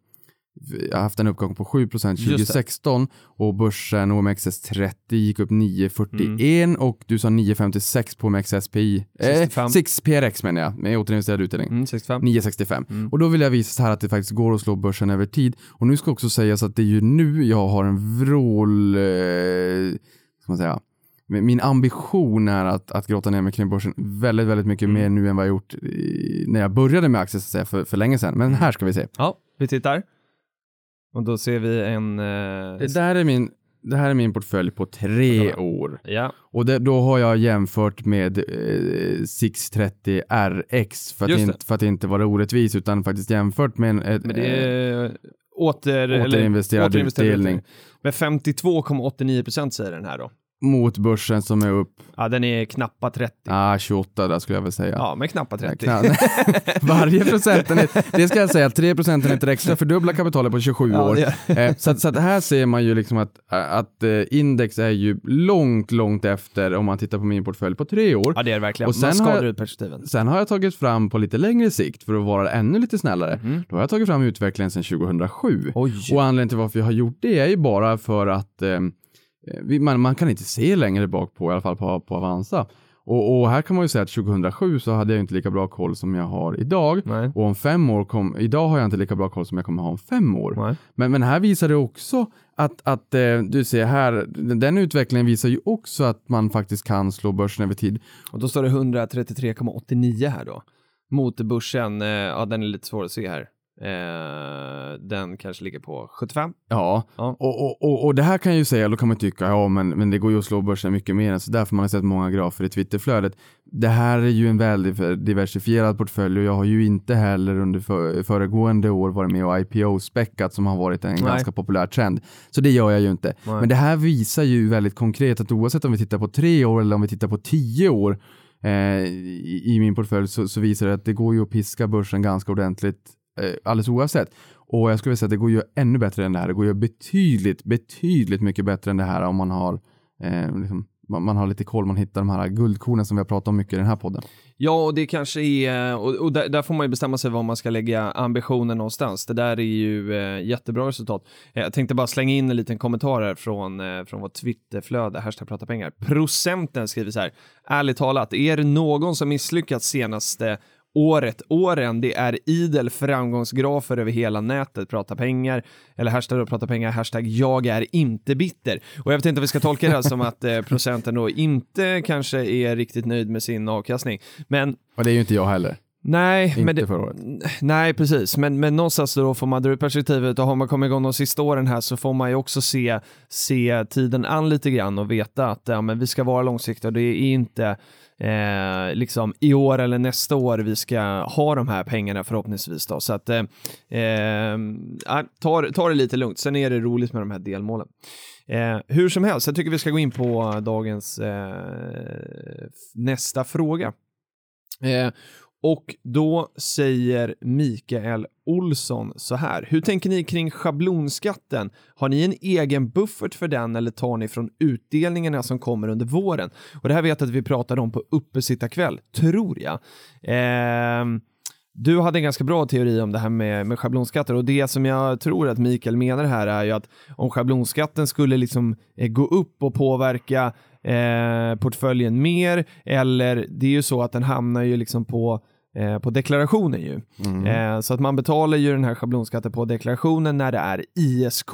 jag har haft en uppgång på 7 Just det. 2016 och börsen OMXS30 gick upp 9,41 Mm. och du sa 9,56 på OMXSPI. Eh, 65. 6 PRX menar jag, med återinvesterad utdelning. Mm, 65. 965. Mm. Och då vill jag visa så här att det faktiskt går att slå börsen över tid. Och nu ska också sägas att det är ju nu jag har en vrål, eh, ska man säga, min ambition är att, att grotta ner mig kring börsen väldigt, väldigt mycket Mm. mer nu än vad jag gjort i, när jag började med aktier så att säga, för, för länge sedan. Men Mm. här ska vi se. Ja, vi tittar. Och då ser vi en... Eh, Det, där är min, det här är min portfölj på tre år. Ja, Och det, då har jag jämfört med eh, 630 RX för att, inte, för att inte vara orättvis utan faktiskt jämfört med en, ett, men det är åter, eller, återinvesterad återinvesterad utdelning. Men 52,89% säger den här då. Mot börsen som är upp Ja, den är knappa 30. ah, 28 där skulle jag väl säga. Ja, men knappa 30. Kna- Varje procentenhet, det ska jag säga, 3 procentenheter extra fördubblar kapitalet på 27 Ja, år. Eh, så, att, så att här ser man ju liksom att, att eh, index är ju långt, långt efter om man tittar på min portfölj på tre år. Ja, det är det verkligen. Och Man sen har skadar ut perspektiven. Sen har jag tagit fram på lite längre sikt för att vara ännu lite snällare. Mhm. Då har jag tagit fram utvecklingen sedan 2007. Oj. Och anledningen till varför jag har gjort det är ju bara för att eh, man, man kan inte se längre bak på, i alla fall på, på Avanza. Och, och här kan man ju säga att 2007 så hade jag inte lika bra koll som jag har idag. Nej. Och om fem år kom, idag har jag inte lika bra koll som jag kommer ha om fem år. Men, men här visar det också att, att eh, du ser här, den, den utvecklingen visar ju också att man faktiskt kan slå börsen över tid. Och då står det 133,89 här då. Mot börsen, eh, ja den är lite svår att se här. Eh, den kanske ligger på 75. Ja, Ja. Och, och, och, och det här kan jag ju säga, då kan man tycka, ja men, men det går ju att slå börsen mycket mer än så därför man har sett många grafer i Twitterflödet. Det här är ju en väldigt diversifierad portfölj och jag har ju inte heller under för, föregående år varit med och IPO-späckat som har varit en Nej. ganska populär trend. Så det gör jag ju inte. Nej. Men det här visar ju väldigt konkret att oavsett om vi tittar på tre år eller om vi tittar på tio år eh, i, i min portfölj så, så visar det att det går ju att piska börsen ganska ordentligt Eh, alldeles oavsett. Och jag skulle vilja säga att det går ju ännu bättre än det här. Det går ju betydligt, betydligt mycket bättre än det här om man har eh, liksom man, man, har lite koll, man hittar de här guldkornen som vi har pratat om mycket i den här podden. Ja, och det kanske är, och, och där, där, får man ju bestämma sig var man ska lägga ambitionen någonstans. Det där är ju eh, jättebra resultat. Eh, jag tänkte bara slänga in en liten kommentar här från, eh, från vårt Twitterflöde, hashtag prata pengar. Procenten skriver så här, ärligt talat, är det någon som misslyckats senaste året, åren, det är idel framgångsgrafer över hela nätet, prata pengar, eller hashtag prata pengar, hashtag jag är inte bitter. Och jag vet inte om vi ska tolka det här som att eh, procenten då inte kanske är riktigt nöjd med sin avkastning. Men... Och det är ju inte jag heller. Nej, inte men det, förra året. nej, precis. Men, men någonstans då får man dra ut perspektivet och har man kommit igång de sista åren här så får man ju också se, se tiden an lite grann och veta att ja, men vi ska vara långsiktiga. Det är inte eh, liksom i år eller nästa år vi ska ha de här pengarna förhoppningsvis. Då. Så att eh, eh, ta, ta det lite lugnt. Sen är det roligt med de här delmålen. Eh, hur som helst, jag tycker vi ska gå in på dagens eh, nästa fråga. Eh, och då säger Mikael Olsson så här. Hur tänker ni kring schablonskatten? Har ni en egen buffert för den eller tar ni från utdelningarna som kommer under våren? Och det här vet jag att vi pratade om på uppesittarkväll, tror jag. Eh, du hade en ganska bra teori om det här med, med schablonskatter och det som jag tror att Mikael menar här är ju att om schablonskatten skulle liksom eh, gå upp och påverka eh, portföljen mer eller det är ju så att den hamnar ju liksom på eh, på deklarationen ju. Mm. Eh, så att man betalar ju den här schablonskatten på deklarationen när det är ISK,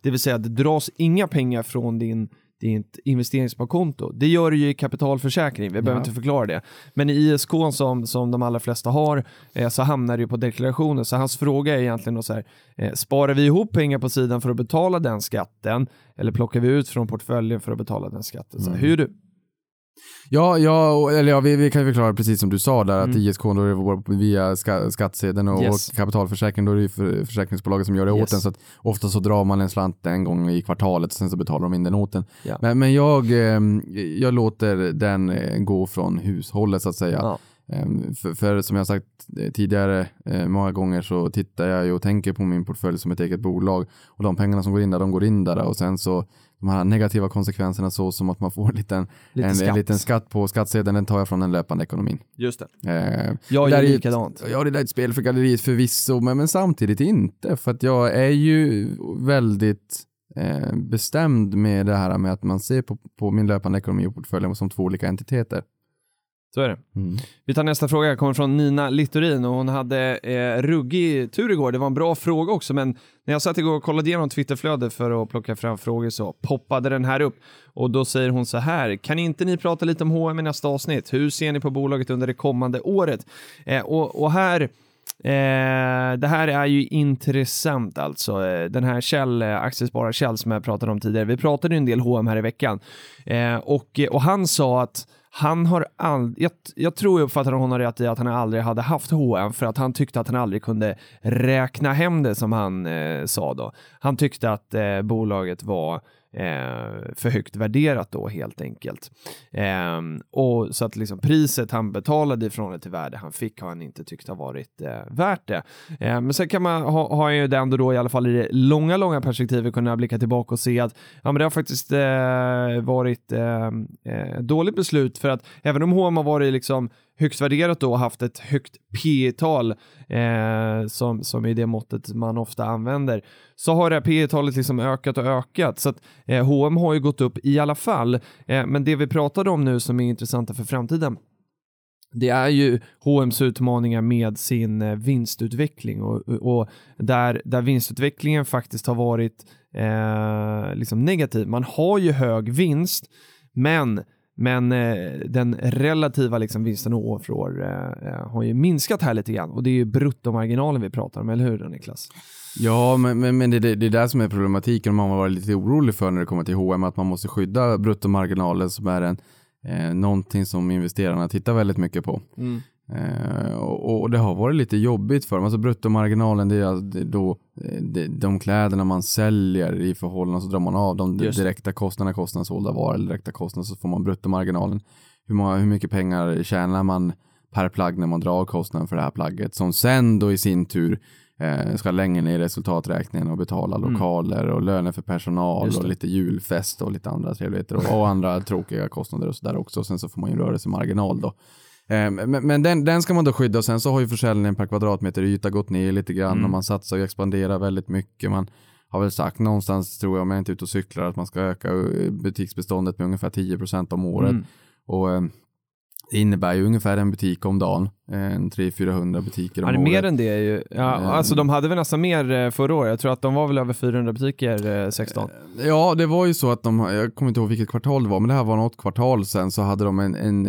det vill säga det dras inga pengar från din ditt investeringssparkonto. Det gör du ju i kapitalförsäkring, vi behöver ja. inte förklara det. Men i ISK som, som de allra flesta har eh, så hamnar det ju på deklarationen. Så hans fråga är egentligen så här, eh, sparar vi ihop pengar på sidan för att betala den skatten eller plockar vi ut från portföljen för att betala den skatten? Så, mm. Hur? Ja, ja, eller ja vi, vi kan förklara precis som du sa där, mm. att ISK då är det via ska, skattsedeln och, yes. och kapitalförsäkring, då är det för, försäkringsbolaget som gör det yes. åt en. Så att ofta så drar man en slant en gång i kvartalet, och sen så betalar de in den åt en. Ja. Men, men jag, ehm, jag låter den eh, gå från hushållet så att säga. Ja. Ehm, för, för, som jag sagt eh, tidigare eh, många gånger så tittar jag ju och tänker på min portfölj som ett eget bolag och de pengarna som går in där, de går in där och sen så de här negativa konsekvenserna så som att man får en liten, Lite en, en, liten skatt på skattsedeln, den tar jag från den löpande ekonomin. Just det. Eh, jag gör likadant. Ja, det är ett spel för galleriet förvisso, men, men samtidigt inte. För att jag är ju väldigt eh, bestämd med det här med att man ser på, på min löpande ekonomi och portföljen som två olika entiteter. Så är det. Mm. Vi tar nästa fråga, kommer från Nina Littorin och hon hade eh, ruggig tur igår. Det var en bra fråga också, men när jag satt igår och kollade igenom Twitterflödet för att plocka fram frågor så poppade den här upp och då säger hon så här. Kan inte ni prata lite om H&M i nästa avsnitt? Hur ser ni på bolaget under det kommande året? Eh, och, och, här Eh, det här är ju intressant alltså. Eh, den här Kjell, eh, aktiesparare Kjell som jag pratade om tidigare. Vi pratade ju en del H&M här i veckan eh, och, och han sa att han har aldrig, jag, jag tror jag uppfattar honom rätt i att han aldrig hade haft H&M för att han tyckte att han aldrig kunde räkna hem det som han eh, sa då. Han tyckte att eh, bolaget var eh, Eh, för högt värderat då helt enkelt. Eh, och så att liksom priset han betalade ifrån det till värde han fick har han inte tyckt har varit eh, värt det. Eh, men sen kan man ha, ha ju det ändå då i alla fall i det långa, långa perspektivet kunna blicka tillbaka och se att ja, men det har faktiskt eh, varit ehm, eh, dåligt beslut för att även om H&M har varit liksom högst värderat då haft ett högt P tal eh, som, som är det måttet man ofta använder så har det här P talet liksom ökat och ökat. Så att eh, H&M har ju gått upp i alla fall. Eh, men det vi pratade om nu som är intressanta för framtiden det är ju H&M's utmaningar med sin eh, vinstutveckling. Och, och där, där vinstutvecklingen faktiskt har varit eh, liksom negativ. Man har ju hög vinst, men men eh, den relativa liksom, vinsten år för år eh, eh, har ju minskat här lite grann och det är ju bruttomarginalen vi pratar om, eller hur Niklas? Ja, men, men, men det, det, det är det som är problematiken man har varit lite orolig för när det kommer till H&M att man måste skydda bruttomarginalen som är en, eh, någonting som investerarna tittar väldigt mycket på. Mm. Eh, och, och, det har varit lite jobbigt för dem. Alltså bruttomarginalen det är då eh, de, de kläderna man säljer i förhållande så drar man av de direkta kostnaderna, sålda varor eller direkta kostnader så får man bruttomarginalen. Hur, många, hur mycket pengar tjänar man per plagg när man drar kostnaden för det här plagget som sen då i sin tur eh, ska längre ner i resultaträkningen och betala mm. lokaler och löner för personal och lite julfest och lite andra trevligheter och, och andra tråkiga kostnader och sådär också. Och sen så får man ju rörelsemarginal då. Eh, men, men den, den, ska man då skydda och sen så har ju försäljningen per kvadratmeter yta gått ner lite grann mm. och man satsar och expanderar väldigt mycket. Man har väl sagt någonstans, tror jag, om jag inte är ute och cyklar, att man ska öka eh, butiksbeståndet med ungefär 10% om året. Mm. Och eh, det innebär ju ungefär en butik om dagen. En 300-400 butiker om ja, året. Mer än det ju. Ja, mm. Alltså de hade väl nästan mer eh, förra året. Jag tror att de var väl över 400 butiker 16. Eh, ja, det var ju så att de, jag kommer inte ihåg vilket kvartal det var, men det här var något kvartal sen så hade de en, en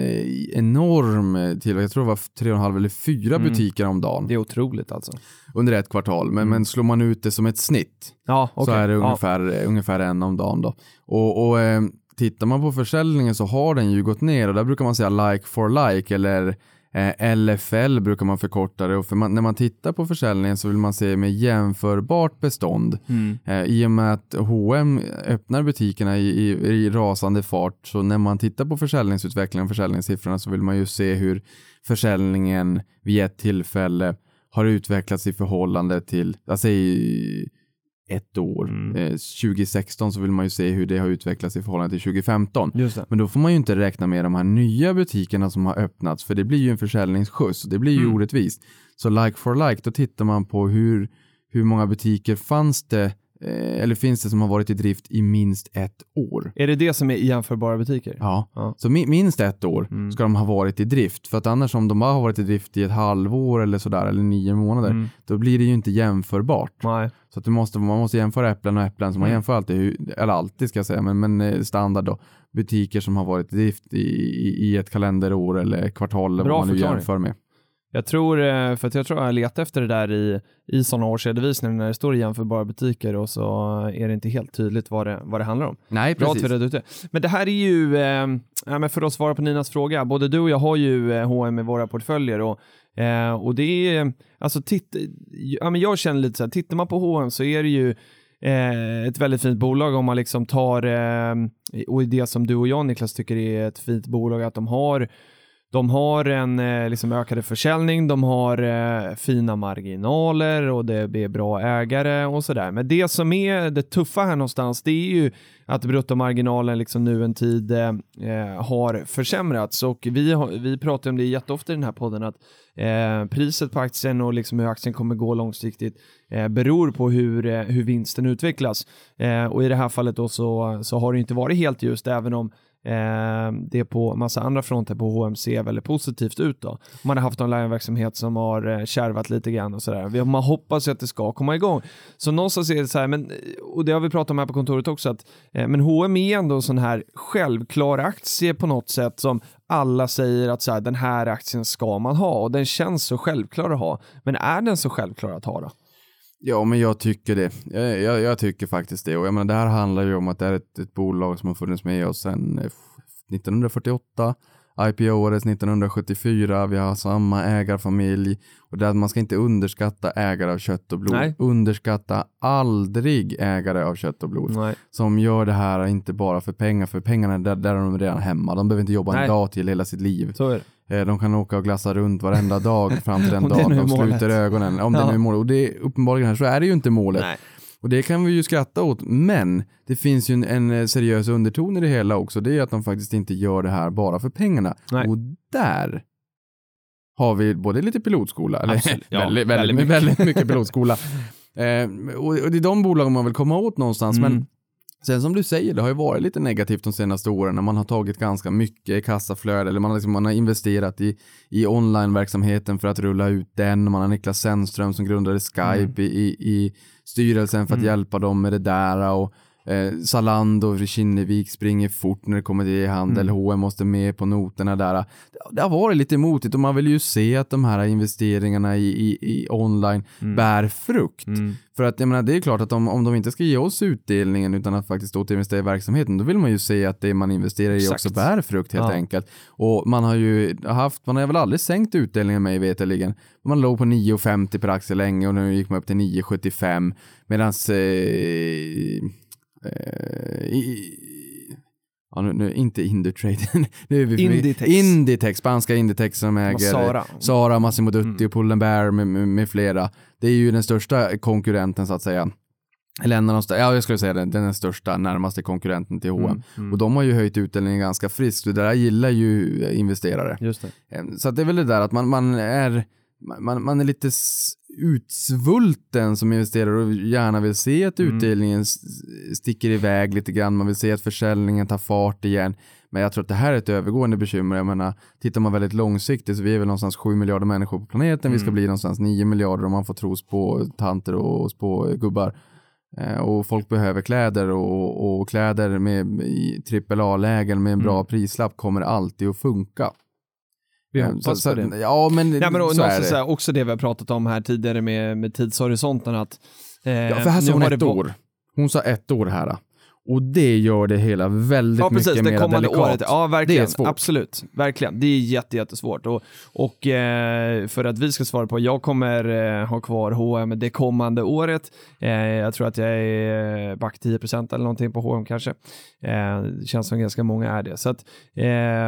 enorm tillväxt. Jag tror det var 3,5 eller 4 mm. butiker om dagen. Det är otroligt alltså. Under ett kvartal, men, mm. men slår man ut det som ett snitt ja, okay. så är det ungefär, ja. ungefär en om dagen då. Och, och tittar man på försäljningen så har den ju gått ner och där brukar man säga like for like eller eh, LFL brukar man förkorta det och för man, när man tittar på försäljningen så vill man se med jämförbart bestånd. Mm. Eh, I och med att H&M öppnar butikerna i, i, i, rasande fart så när man tittar på försäljningsutvecklingen och försäljningssiffrorna så vill man ju se hur försäljningen vid ett tillfälle har utvecklats i förhållande till, alltså i, ett år. Mm. Eh, 2016 så vill man ju se hur det har utvecklats i förhållande till 2015. Men då får man ju inte räkna med de här nya butikerna som har öppnats för det blir ju en försäljningsskjuts. Det blir ju mm. orättvist. Så like for like, då tittar man på hur, hur många butiker fanns det Eh, eller finns det som har varit i drift i minst ett år. Är det det som är jämförbara butiker? Ja, ja. så minst ett år mm. ska de ha varit i drift. För att annars om de bara har varit i drift i ett halvår eller sådär, eller nio månader, mm. då blir det ju inte jämförbart. Nej. Så att måste, man måste jämföra äpplen och äpplen, så man mm. jämför alltid, eller alltid ska jag säga, men, men eh, standard då, butiker som har varit i drift i, i, i ett kalenderår eller kvartal, eller vad man nu jämför med. Jag tror, eh, för att jag tror jag letat efter det där i, i sådana årsredovisningar när det står jämförbara butiker och så är det inte helt tydligt vad det, vad det handlar om. Nej, precis. Bra att vi Men det här är ju, eh, för att svara på Ninas fråga, både du och jag har ju eh, H&M i våra portföljer och, eh, och det är, alltså titt, ja, men jag känner lite så här, tittar man på H&M så är det ju eh, ett väldigt fint bolag om man liksom tar, eh, och det som du och jag Niklas tycker är ett fint bolag, att de har de har en eh, liksom ökade försäljning, de har eh, fina marginaler och det är bra ägare och sådär. Men det som är det tuffa här någonstans, det är ju att bruttomarginalen liksom nu en tid eh, eh, har försämrats och vi, har, vi pratar om det jätteofta i den här podden att eh, priset på aktien och liksom hur aktien kommer gå långsiktigt eh, beror på hur, eh, hur vinsten utvecklas. och i det här fallet då så, så har det inte varit helt just även om Eh, det är på massa andra fronter på HMC väldigt positivt ut då. Man har haft onlineverksamhet som har eh, kärvat lite grann och sådär. Man hoppas ju att det ska komma igång. Så någonstans är det så här, men, eh, och det har vi pratat om här på kontoret också, att eh, men H&M är ändå en sån här självklar aktie på något sätt som alla säger att så här, den här aktien ska man ha och den känns så självklar att ha. Men är den så självklar att ha då? Ja, men jag tycker det. Jag, jag, jag, tycker faktiskt det. Och jag menar, det här handlar ju om att det är ett, ett bolag som har funnits med oss sedan 1948. IPO-året 1974, vi har samma ägarfamilj och det man ska inte underskatta ägare av kött och blod. Nej. Underskatta aldrig ägare av kött och blod Nej. som gör det här inte bara för pengar, för pengarna där, där är de redan hemma. De behöver inte jobba Nej. en dag till hela sitt liv. Eh, de kan åka och glassa runt varenda dag fram till den dagen de sluter ögonen. Om ja. det nu är målet. Och det är uppenbarligen här så är det ju inte målet. Nej. Och det kan vi ju skratta åt, men det finns ju en, en, eh, seriös underton i det hela också. Det är att de faktiskt inte gör det här bara för pengarna. Nej. Och där har vi både lite pilotskola, eller ja, väldigt, väldigt, mycket. väldigt mycket pilotskola. eh, och, och, det är de bolagen man vill komma åt någonstans. Mm. Men Sen som du säger, det har ju varit lite negativt de senaste åren när man har tagit ganska mycket i kassaflöde eller man har, liksom, man har investerat i, i onlineverksamheten för att rulla ut den. Man har Niklas Sennström som grundade Skype mm. i, i styrelsen för att mm. hjälpa dem med det där. Och, Eh, Zalando och Kinnevik springer fort när det kommer till e-handel. Mm. H&M måste med på noterna där. Det har varit lite motigt och man vill ju se att de här investeringarna i, i, i online mm. bär frukt. Mm. För att jag menar, det är klart att om, om de inte ska ge oss utdelningen utan att faktiskt återinvestera i verksamheten, då vill man ju se att det man investerar i Exakt. också bär frukt helt ja. enkelt. Och man har ju haft, man har väl aldrig sänkt utdelningen mig veterligen. Man låg på 9,50 per aktie länge och nu gick man upp till 9,75 medan eh, i, ja, nu, nu, inte Indutrade, nu är vi Inditex. Inditex, spanska Inditex som äger Sara. Sara Massimo Dutti Mm. och Pull Bear med, med, med flera. Det är ju den största konkurrenten så att säga. Eller en av de största, ja jag skulle säga den, den största, närmaste konkurrenten till H&M. Och de har ju höjt utdelningen ganska friskt det där gillar ju investerare. Just det. Eh, Så det är väl det där att man, man är man, man är lite utsvulten som investerare och gärna vill se att Mm. utdelningen s- sticker iväg lite grann. Man vill se att försäljningen tar fart igen. Men jag tror att det här är ett övergående bekymmer. Jag menar, tittar man väldigt långsiktigt så vi är väl någonstans 7 miljarder människor på planeten. Vi ska Mm. bli någonstans 9 miljarder om man får tros på tanter och på gubbar. Eh, Och folk behöver kläder och, och kläder med i AAA-lägen med en bra Mm. prislapp kommer alltid att funka. Vi hoppas så, på det. Ja, men, Ja, men och så är det. så här, också det vi har pratat om här tidigare med, med tidshorisonten att eh, Ja, för här nu sa hon har ett år. Hon sa ett år här. Och det gör det hela väldigt Ja, precis. mycket Det mer delikat. året. Ja, verkligen. Det är svårt. Absolut. Verkligen. Det är jätte, jättesvårt. Och, och eh, för att vi ska svara på, jag kommer eh, ha kvar H&M det kommande året. Eh, jag tror att jag är back 10% eller någonting på H&M kanske. Eh, det känns som ganska många är det. Så att, eh,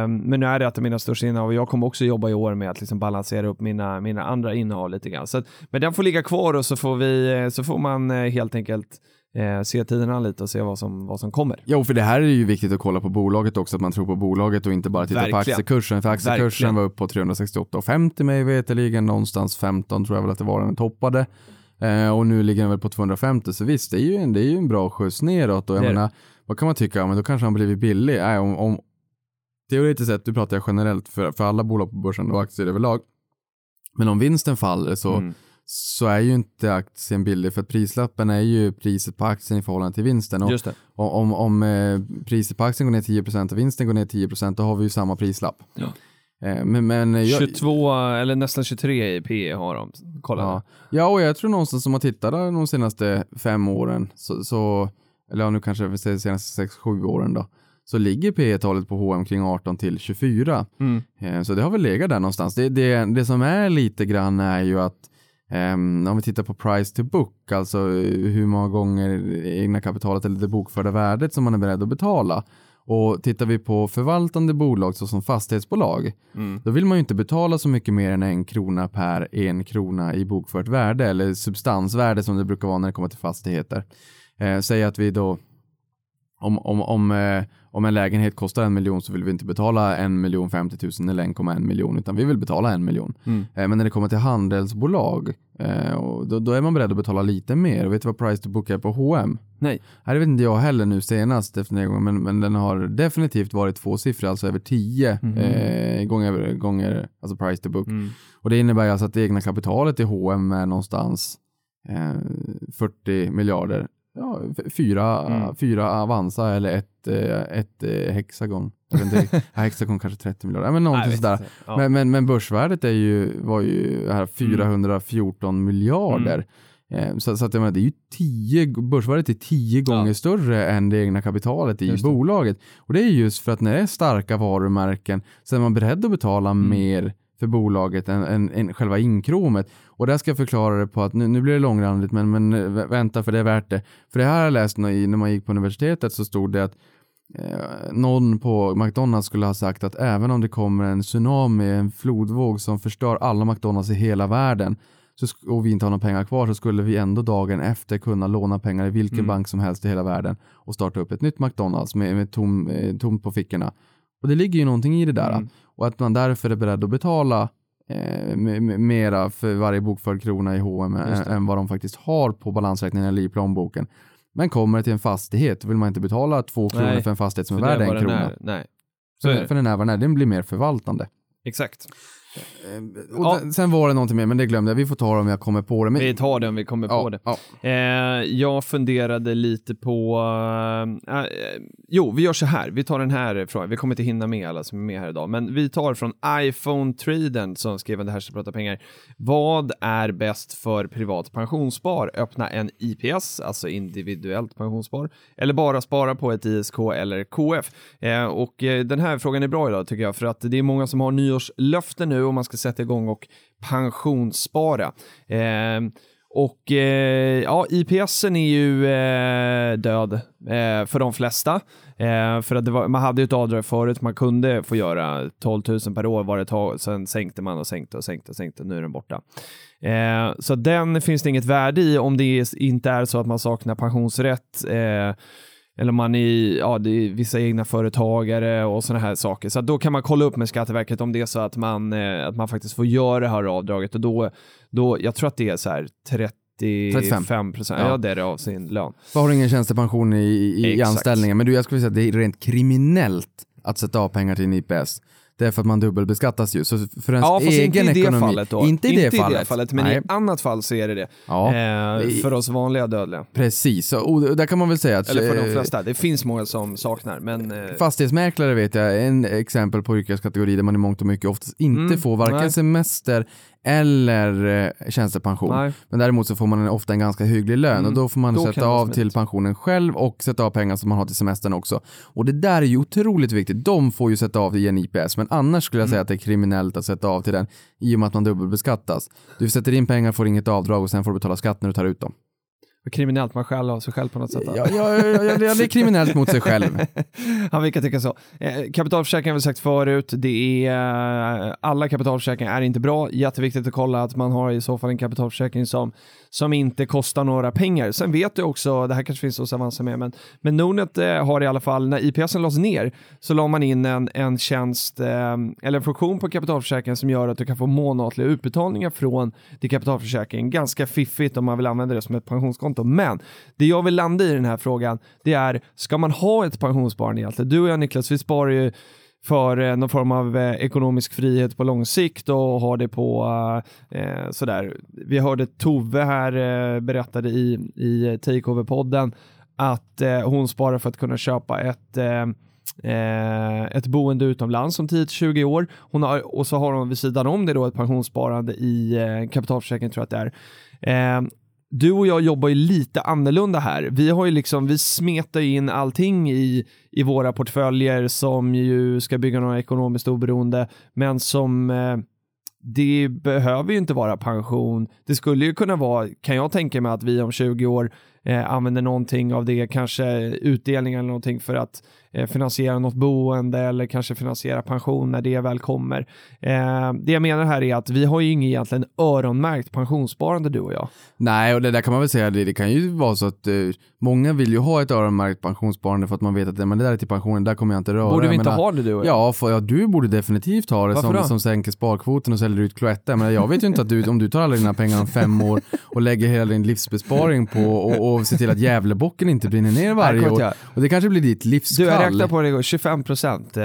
men nu är det att mina största innehav och jag kommer också jobba i år med att liksom balansera upp mina, mina andra innehav lite grann. Så att, men den får ligga kvar och så får, vi, eh, så får man helt enkelt eh, se tiden an lite och se vad som, vad som kommer. Jo, för det här är ju viktigt att kolla på bolaget också, att man tror på bolaget och inte bara titta på aktiekursen. För aktiekursen Verkligen. var upp på 368,50 mig veterligen, någonstans 15 tror jag väl att det var den toppade. Eh, och nu ligger den väl på 250, så visst, det är ju en, det är ju en bra skjuts neråt. Och jag menar, vad kan man tycka? Ja, men då kanske han blivit billig. Nej, om, om, teoretiskt sett, du pratar jag generellt för, för alla bolag på börsen och aktier överlag. Men om vinsten faller så, Mm. Så är ju inte aktien billig för att prislappen är ju priset på aktien i förhållande till vinsten. Och det. om, om, eh, priset på aktien går ner 10% och vinsten går ner 10% då har vi ju samma prislapp. Ja. Eh, men, men eh, jag, 22 eller nästan 23 i P har de. Kolla. ja. ja, och jag tror någonstans som man tittar där de senaste fem åren, så, så eller ja, nu kanske de senaste 6-7 åren då, så ligger P talet på H&M kring 18 till 24. Mm. Eh, Så det har väl legat där någonstans. Det, det, det som är lite grann är ju att ehm, om vi tittar på price to book, alltså eh, hur många gånger egna kapitalet eller det bokförda värdet som man är beredd att betala. Och tittar vi på förvaltande bolag såsom fastighetsbolag, Mm. då vill man ju inte betala så mycket mer än en krona per en krona i bokfört värde eller substansvärde som det brukar vara när det kommer till fastigheter. Eh, säg att vi då om, om, om, eh, om en lägenhet kostar en miljon så vill vi inte betala en miljon 50 000 eller 1,1 miljon utan vi vill betala en miljon. Mm. Eh, men när det kommer till handelsbolag eh, och då, då är man beredd att betala lite mer. Och vet du vad price to book är på H&M? Nej. Nej, det vet inte jag heller nu senast efter nedgången, men, men den har definitivt varit tvåsiffrig, alltså över 10 Mhm. eh, gånger, gånger, alltså price to book. Mm. Och det innebär alltså att det egna kapitalet i H&M är någonstans eh, 40 miljarder. Ja, fyra, Mm. fyra Avanza eller ett, eh, ett eh, Hexagon. Inte, ja, Hexagon kanske 30 miljarder, ja, men Nej, någonting vet sådär. Ja. Men, men, men börsvärdet är ju, var ju här 414 miljarder. Eh, Så, så att jag menar, det är ju 10, börsvärdet är 10 gånger Ja. större än det egna kapitalet i bolaget. Och det är just för att när det är starka varumärken så är man beredd att betala Mm. mer för bolaget än, än, än själva inkromet. Och där ska jag förklara det på att nu, nu blir det långrandigt men, men eh, vä- vänta för det är värt det. För det här har jag läst när, när man gick på universitetet så stod det att eh, någon på McDonalds skulle ha sagt att även om det kommer en tsunami, en flodvåg som förstör alla McDonalds i hela världen så, och vi inte har några pengar kvar så skulle vi ändå dagen efter kunna låna pengar i vilken Mm. bank som helst i hela världen och starta upp ett nytt McDonalds med, med tom, eh, tomt på fickorna. Och det ligger ju någonting i det där. Mm. Och att man därför är beredd att betala eh, mera för varje bokförd krona i H&M än, vad de faktiskt har på balansräkningen eller i plånboken. Men kommer det till en fastighet vill man inte betala två kronor Nej, för en fastighet som är värd är en krona. är. Nej. Så är För, det. för den är vad den är, den blir mer förvaltande. Exakt. Och Ja. sen- var det någonting mer, men det glömde jag. Vi får ta det om jag kommer på det. Men, Vi tar det om vi kommer ja, på det. Ja. Eh, jag funderade lite på... eh, eh, jo, vi gör så här. Vi tar den här frågan. Vi kommer inte hinna med alla som är med här idag, men vi tar från iPhone Tradent som skrev det här ska prata pengar. Vad är bäst för privat pensionsspar? Öppna en IPS, alltså individuellt pensionsspar, eller bara spara på ett ISK eller KF? Eh, och eh, den här frågan är bra idag tycker jag, för att det är många som har nyårslöften nu om man ska sätta igång och pensionsspara. Eh, och eh, ja, IPSen är ju eh, död eh, för de flesta. Eh, för att var, man hade ju ett avdrag förut, man kunde få göra 12 000 per år var det tag, sen sänkte man och sänkte och sänkte och sänkte, nu är den borta. Eh, så den finns det inget värde i om det inte är så att man saknar pensionsrätt eh, eller man är, ja, det är vissa egna företagare och sådana här saker. Så då kan man kolla upp med Skatteverket om det är så att man, eh, att man faktiskt får göra det här avdraget och då, då jag tror att det är så här 35 procent, ja. ja det är det av sin lön. För har du ingen tjänstepension i, i, i anställningen, men du jag skulle säga att det är rent kriminellt att sätta av pengar till en IPS. Det är för att man dubbelbeskattas ju. Så för ens ja, egen inte i det ekonomi, fallet då. Inte i inte det fallet. det fallet men Nej. i annat fall så är det det. Ja. Eh, för oss vanliga dödliga. Precis, och där kan man väl säga att Eller för de eh, flesta. Det finns många som saknar, men... Eh, Fastighetsmäklare vet jag är en exempel på yrkeskategori där man i mångt och mycket oftast inte Mm, får varken nej. semester eller eh, tjänstepension. nej. Men däremot så får man ofta en ganska hygglig lön Mm, och då får man då sätta av till pensionen själv och sätta av pengar som man har till semestern också. Och det där är ju otroligt viktigt. De får ju sätta av till en IPS, men annars skulle jag säga Mm. att det är kriminellt att sätta av till den i och med att man dubbelbeskattas. Du sätter in pengar, får inget avdrag och sen får du betala skatt när du tar ut dem. Kriminellt man själv av sig själv på något sätt. Ja, ja, ja, ja, det är kriminellt mot sig själv. Han vi kan tycka så. Eh, kapitalförsäkring har vi sagt förut. Det är, eh, alla kapitalförsäkringar är inte bra. Jätteviktigt att kolla att man har i så fall en kapitalförsäkring som, som inte kostar några pengar. Sen vet du också, det här kanske finns hos Avanza med, men, men Nordnet eh, har i alla fall, när IPSen lades ner, så la man in en, en tjänst, eller en funktion på kapitalförsäkringen som gör att du kan få månatliga utbetalningar från din kapitalförsäkring. Ganska fiffigt om man vill använda det som ett pensionskonto. Men det jag vill landa i den här frågan, det är, ska man ha ett pensionssparande egentligen? Du och jag Niklas, vi sparar ju för eh, någon form av eh, ekonomisk frihet på lång sikt och har det på eh, eh sådär. Vi hörde Tove här eh, berättade i, i eh, Takeover-podden att eh, hon sparar för att kunna köpa ett eh, Eh, ett boende utomlands om 10-20 år. Hon har, och så har hon vid sidan om det då ett pensionssparande i eh, kapitalförsäkring tror jag att det är. Eh, du och jag jobbar ju lite annorlunda här. Vi har ju liksom, vi smetar ju in allting i, i våra portföljer som ju ska bygga något ekonomiskt oberoende, men som eh, det behöver ju inte vara pension. Det skulle ju kunna vara, kan jag tänka mig att vi om 20 år eh, använder någonting av det, kanske utdelning eller någonting för att finansiera något boende eller kanske finansiera pension när det väl kommer. Eh, det jag menar här är att vi har ju inget egentligen öronmärkt pensionssparande du och jag. Nej, och det där kan man väl säga, det, kan ju vara så att eh, många vill ju ha ett öronmärkt pensionssparande för att man vet att men det där är till pensionen, där kommer jag inte röra. Borde vi inte menar, ha det du och jag? Ja, för, ja, du borde definitivt ha det Varför som, då? som sänker sparkvoten och säljer ut Cloetta. Men jag vet ju inte att du, om du tar alla dina pengar om fem år och lägger hela din livsbesparing på och, och ser till att Gävlebocken inte brinner ner varje år. Och det kanske blir ditt Du, räknar på det igår, 25 procent. Eh,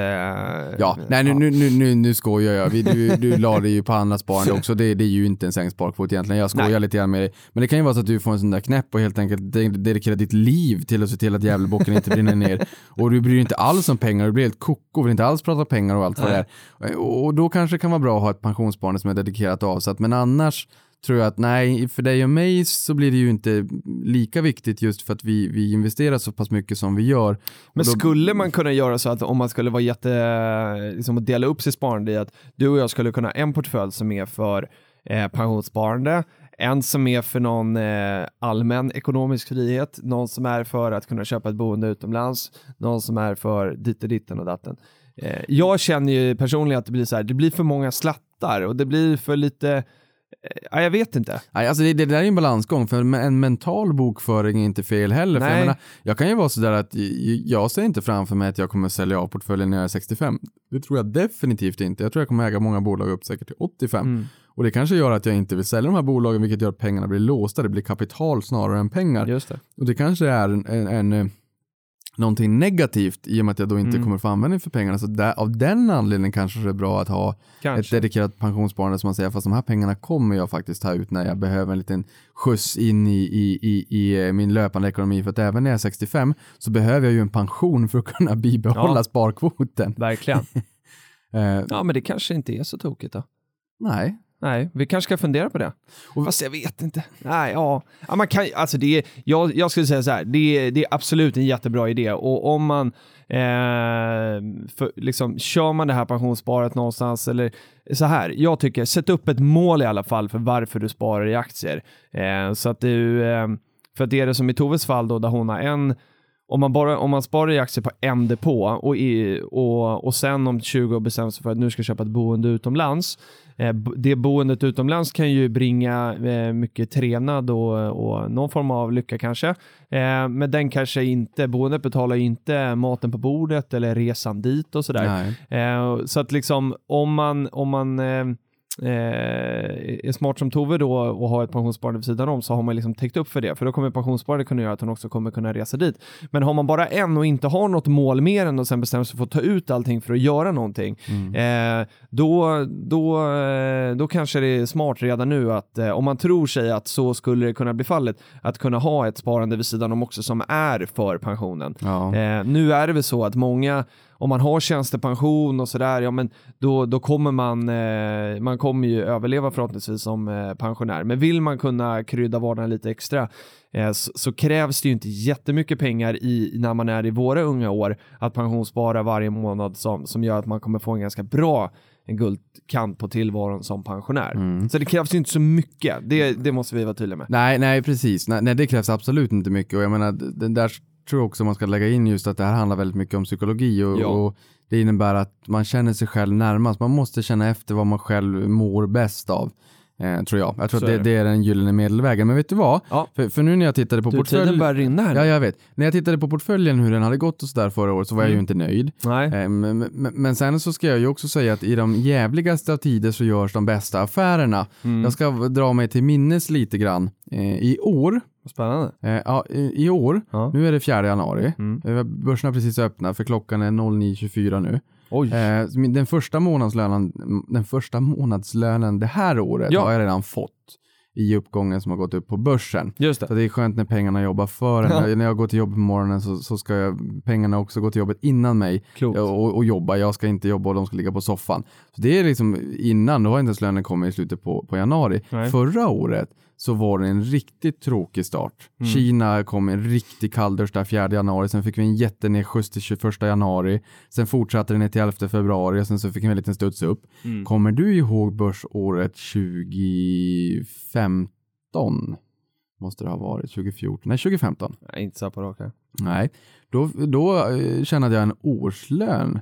Ja, nej nu, nu, nu, nu, skojar jag. Vi, du, du la det ju på annat sparande också. Det, det är ju inte en sänkt sparkvot egentligen. Jag skojar Nej. lite grann med dig. Men det kan ju vara så att du får en sån där knäpp och helt enkelt de- dedikerar ditt liv till att se till att Gävlebocken inte brinner ner. Och du bryr dig inte alls om pengar. Du blir helt koko, vill inte alls prata pengar och allt vad det är. Och då kanske det kan vara bra att ha ett pensionssparande som är dedikerat och avsatt. Men annars tror jag att nej, för dig och mig så blir det ju inte lika viktigt just för att vi, vi investerar så pass mycket som vi gör. Men då- skulle man kunna göra så att om man skulle vara jätte, liksom att dela upp sitt sparande i att du och jag skulle kunna ha en portfölj som är för eh, pensionssparande, en som är för någon eh, allmän ekonomisk frihet, någon som är för att kunna köpa ett boende utomlands, någon som är för dit och ditten och datten. Eh, jag känner ju personligen att det blir så här, det blir för många slattar och det blir för lite, ja, jag vet inte. Nej, alltså det, det där är en balansgång, för en mental bokföring är inte fel heller. För jag, menar, jag kan ju vara sådär att jag ser inte framför mig att jag kommer sälja av portföljen när jag är 65. Det tror jag definitivt inte. Jag tror jag kommer äga många bolag upp säkert till 85. Mm. Och det kanske gör att jag inte vill sälja de här bolagen, vilket gör att pengarna blir låsta. Det blir kapital snarare än pengar. Just det. Och det kanske är en, en, en, eh, någonting negativt i och med att jag då inte Mm. kommer få användning för pengarna. Så där, av den anledningen kanske det är bra att ha ett Kanske. dedikerat pensionssparande som man säger, fast de här pengarna kommer jag faktiskt ta ut när jag behöver en liten skjuts in i, i, i, i eh, min löpande ekonomi. För att även när jag är 65 så behöver jag ju en pension för att kunna bibehålla Ja. sparkvoten. Verkligen. Eh, Ja, men det kanske inte är så tokigt då. nej, Nej, vi kanske ska fundera på det. Och, Fast jag vet inte. Nej, ja. ja man kan, alltså det är, jag, jag skulle säga så här, det är, det är absolut en jättebra idé och om man eh, för, liksom, kör man det här pensionssparet någonstans eller så här, jag tycker sätt upp ett mål i alla fall för varför du sparar i aktier. Eh, så att du, eh, för att det är det som i Toves fall då, där hon har en om man, bara, om man sparar i aktier på en depå och, i, och, och sen om 20 år bestämmer sig för att nu ska köpa ett boende utomlands. Eh, det boendet utomlands kan ju bringa eh, mycket trevnad och, och, någon form av lycka kanske. Eh, men den kanske inte, boendet betalar ju inte maten på bordet eller resan dit och sådär. Eh, så att liksom om man, om man eh, är smart som Tove då och har ett pensionssparande vid sidan om så har man liksom täckt upp för det. För då kommer pensionssparandet kunna göra att hon också kommer kunna resa dit. Men har man bara en och inte har något mål mer än och sen bestämmer sig för att ta ut allting för att göra någonting, mm. eh, då, då, eh, då kanske det är smart redan nu att eh, om man tror sig att så skulle det kunna bli fallet, att kunna ha ett sparande vid sidan om också som är för pensionen. Ja. Eh, nu är det väl så att många om man har tjänstepension och sådär, ja men då, då kommer man, eh, man kommer ju överleva förhoppningsvis som eh, pensionär. Men vill man kunna krydda vardagen lite extra eh, så, så, krävs det ju inte jättemycket pengar i, när man är i våra unga år att pensionsspara varje månad som, som gör att man kommer få en ganska bra en guldkant på tillvaron som pensionär. Mm. Så det krävs ju inte så mycket, det, det måste vi vara tydliga med. Nej, nej precis. Nej, nej, det krävs absolut inte mycket och jag menar, den där tror också man ska lägga in just att det här handlar väldigt mycket om psykologi och, ja. och, det innebär att man känner sig själv närmast. Man måste känna efter vad man själv mår bäst av. Eh, tror jag. Jag tror Så att det, det, är den gyllene medelvägen. Men vet du vad? Ja. För, för, nu när jag tittade på portföljen. Tiden börjar rinna här. Ja, jag vet. När jag tittade på portföljen hur den hade gått och sådär förra året så var mm. jag ju mm. inte nöjd. Nej. Eh, men, men, men, sen så ska jag ju också säga att i de jävligaste av tider så görs de bästa affärerna. Mm. Jag ska dra mig till minnes lite grann. Eh, I år Spännande. Eh, ja, i, i år, ja. nu är det 4 januari, mm. Eh, börsen har precis öppnat för klockan är 09.24 nu. Eh, den, första månadslönen, den första månadslönen det här året ja. har jag redan fått i uppgången som har gått upp på börsen. Just det. Så det är skönt när pengarna jobbar för en. När jag går till jobbet på morgonen så, så ska jag, pengarna också gå till jobbet innan mig och, och, jobba. Jag ska inte jobba och de ska ligga på soffan. Så det är liksom innan, då har inte ens lönen kommit i slutet på, på januari. Nej. Förra året så var det en riktigt tråkig start. Mm. Kina kom en riktig kalldusch där 4 januari, sen fick vi en jättenedskjuts till 21 januari, sen fortsatte den till 11 februari och sen så fick vi en liten studs upp. Mm. Kommer du ihåg börsåret 2015? Måste det ha varit 2014? Nej, 2015. Nej, inte så på raka. Nej, då, då eh, tjänade jag en årslön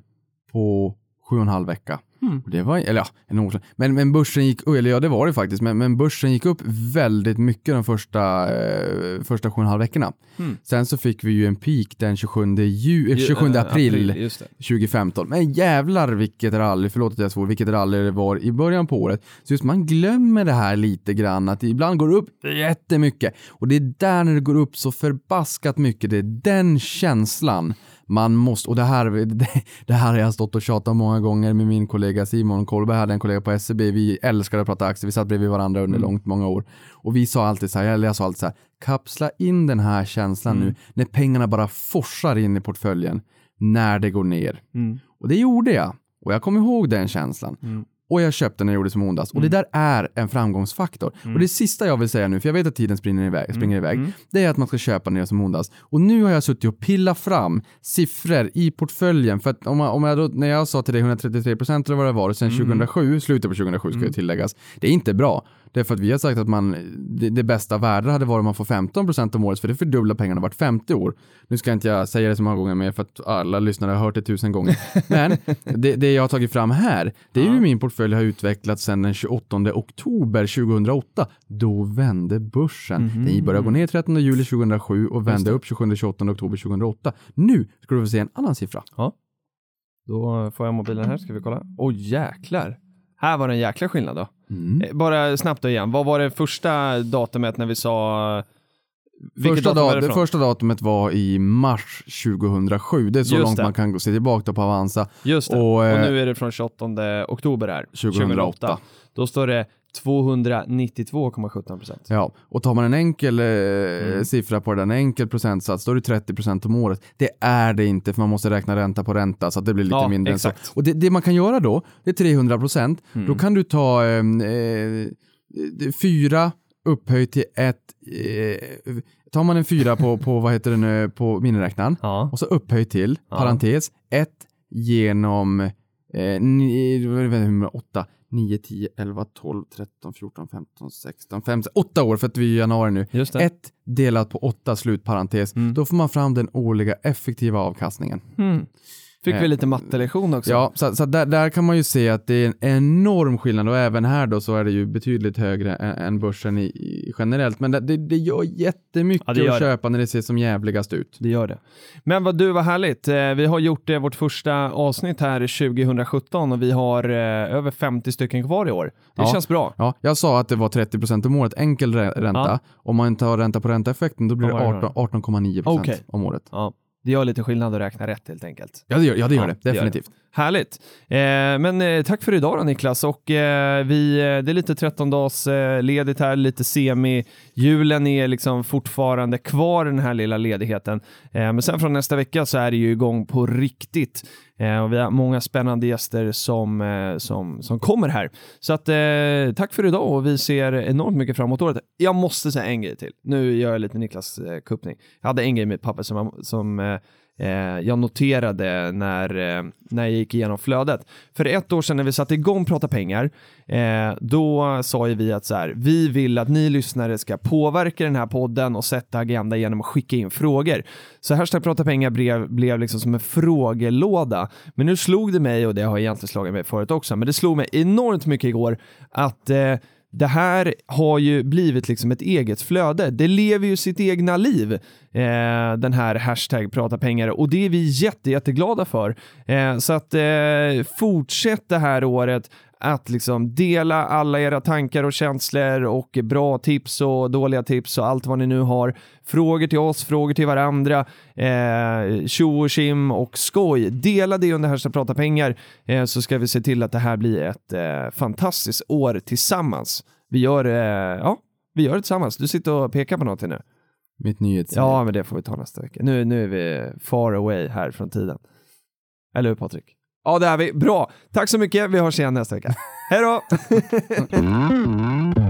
på sju och en halv vecka. Mm. Det var, eller ja, en år men, men börsen gick, eller ja det var det faktiskt, men, men börsen gick upp väldigt mycket de första, eh, första sju och en halv veckorna. Mm. Sen så fick vi ju en peak den 27, ju, 27 april, april 2015. Men jävlar vilket rally, förlåt att jag svor, vilket rally det var i början på året. Så just man glömmer det här lite grann, att det ibland går upp jättemycket. Och det är där när det går upp så förbaskat mycket, det är den känslan man måste, och det här, det, det här har jag stått och tjatat många gånger med min kollega Simon Kolberg, hade en kollega på SEB, vi älskade att prata aktier, vi satt bredvid varandra under mm. långt många år. Och vi sa alltid så här, eller jag sa alltid så här, kapsla in den här känslan mm. nu, när pengarna bara forsar in i portföljen, när det går ner. Mm. Och det gjorde jag. Och jag kommer ihåg den känslan. Mm och jag köpte när det gjorde som ondast. Mm. Och det mm. där är en framgångsfaktor. Mm. Och det sista jag vill säga nu, för jag vet att tiden springer iväg, mm. springer iväg mm. det är att man ska köpa när det gör som ondast. Och nu har jag suttit och pillat fram siffror i portföljen. För att om, man, om jag då, när jag sa till dig 133 procent eller vad det var, sen 2007, mm. slutet på 2007 ska mm. tilläggas, det är inte bra. Det är för att vi har sagt att man, det, det bästa värdet hade varit om man får 15 procent om året, för det fördubblar pengarna vart 50 år. Nu ska inte jag säga det så många gånger mer för att alla lyssnare har hört det tusen gånger. Men det, det jag har tagit fram här, det är ju min portfölj har utvecklats sedan den 28 oktober 2008. Då vände börsen. Mm -hmm. Den började gå ner 13 juli 2007 och vände upp 27-28 oktober 2008. Nu ska du få se en annan siffra. Ja. Då får jag mobilen här, ska vi kolla. Åh oh, jäklar. Här var det en jäkla skillnad då. Mm. Eh, bara snabbt då igen, vad var det första datumet när vi sa Första, datum det första datumet var i mars 2007. Det är så Just långt det. man kan gå, se tillbaka på Avanza. Just det. Och, och, nu är det från 28 oktober här. 2008. 2008. Då står det 292,17 procent. Ja, och tar man en enkel eh, mm. siffra på den, en enkel procentsats, då är det 30 procent om året. Det är det inte, för man måste räkna ränta på ränta, så att det blir lite ja, mindre exakt. än så. Och det, det, man kan göra då, det är 300 procent. Mm. Då kan du ta eh, eh, fyra upphöjt till ett eh, tar man en fyra på, på vad heter det nu, på miniräknaren ja. och så upphöjt till, ja. parentes, ett genom eh, 8, 9, 10, 11, 12, 13, 14, 15, 16, 15, 8 år för att vi är i januari nu. Ett delat på 8 slutparentes. Mm. Då får man fram den årliga effektiva avkastningen. Mm. Fick vi eh, lite mattelektion också. Ja, så, så där, där, kan man ju se att det är en enorm skillnad och även här då så är det ju betydligt högre än, än börsen i, i, generellt. Men det, det gör jättemycket ja, gör att köpa när det ser som jävligast ut. Det gör det. Men vad du, var härligt. Eh, vi har gjort eh, vårt första avsnitt här 2017 och vi har över 50 stycken kvar i år. Det ja, känns bra. Ja, jag sa att det var 30 procent om året, enkel ränta. Ja. Om man tar ränta på ränta-effekten då blir det 18,9 procent okay. om året. Ja. Det gör lite skillnad att räkna rätt helt enkelt. Ja, det gör, ja, det, gör ja, det. Definitivt. Det gör det. Härligt. Eh, men eh, tack för idag då Niklas och eh, vi, eh, det är lite 13 dags eh, ledigt här, lite semi. Julen är liksom fortfarande kvar den här lilla ledigheten. Eh, men sen från nästa vecka så är det ju igång på riktigt. Eh, och vi har många spännande gäster som, eh, som, som kommer här. Så att, eh, tack för idag och vi ser enormt mycket fram emot året. Jag måste säga en grej till. Nu gör jag lite Niklas eh, kuppning. Jag hade en grej med papper som, som eh, Eh, jag noterade när, eh, när jag gick igenom flödet. För ett år sedan när vi satte igång Prata pengar, eh, då sa ju vi att så här, vi vill att ni lyssnare ska påverka den här podden och sätta agenda genom att skicka in frågor. Så hashtag Prata pengar blev, blev liksom som en frågelåda. Men nu slog det mig, och det har egentligen slagit mig förut också, men det slog mig enormt mycket igår att eh, det här har ju blivit liksom ett eget flöde. Det lever ju sitt egna liv, eh, den här hashtag prata pengar och det är vi jätte, jätteglada för. Eh, så att eh, fortsätt det här året att liksom dela alla era tankar och känslor och bra tips och dåliga tips och allt vad ni nu har. Frågor till oss, frågor till varandra, eh, tjo och kim och skoj. Dela det under Hashtag prata pengar eh, så ska vi se till att det här blir ett eh, fantastiskt år tillsammans. Vi gör, eh, ja, vi gör det tillsammans. Du sitter och pekar på någonting nu. Mitt nyhets. Ja, men det får vi ta nästa vecka. Nu, nu är vi far away här från tiden. Eller hur Patrik? Ja, det är vi. Bra. Tack så mycket. Vi hörs igen nästa vecka. Hej då!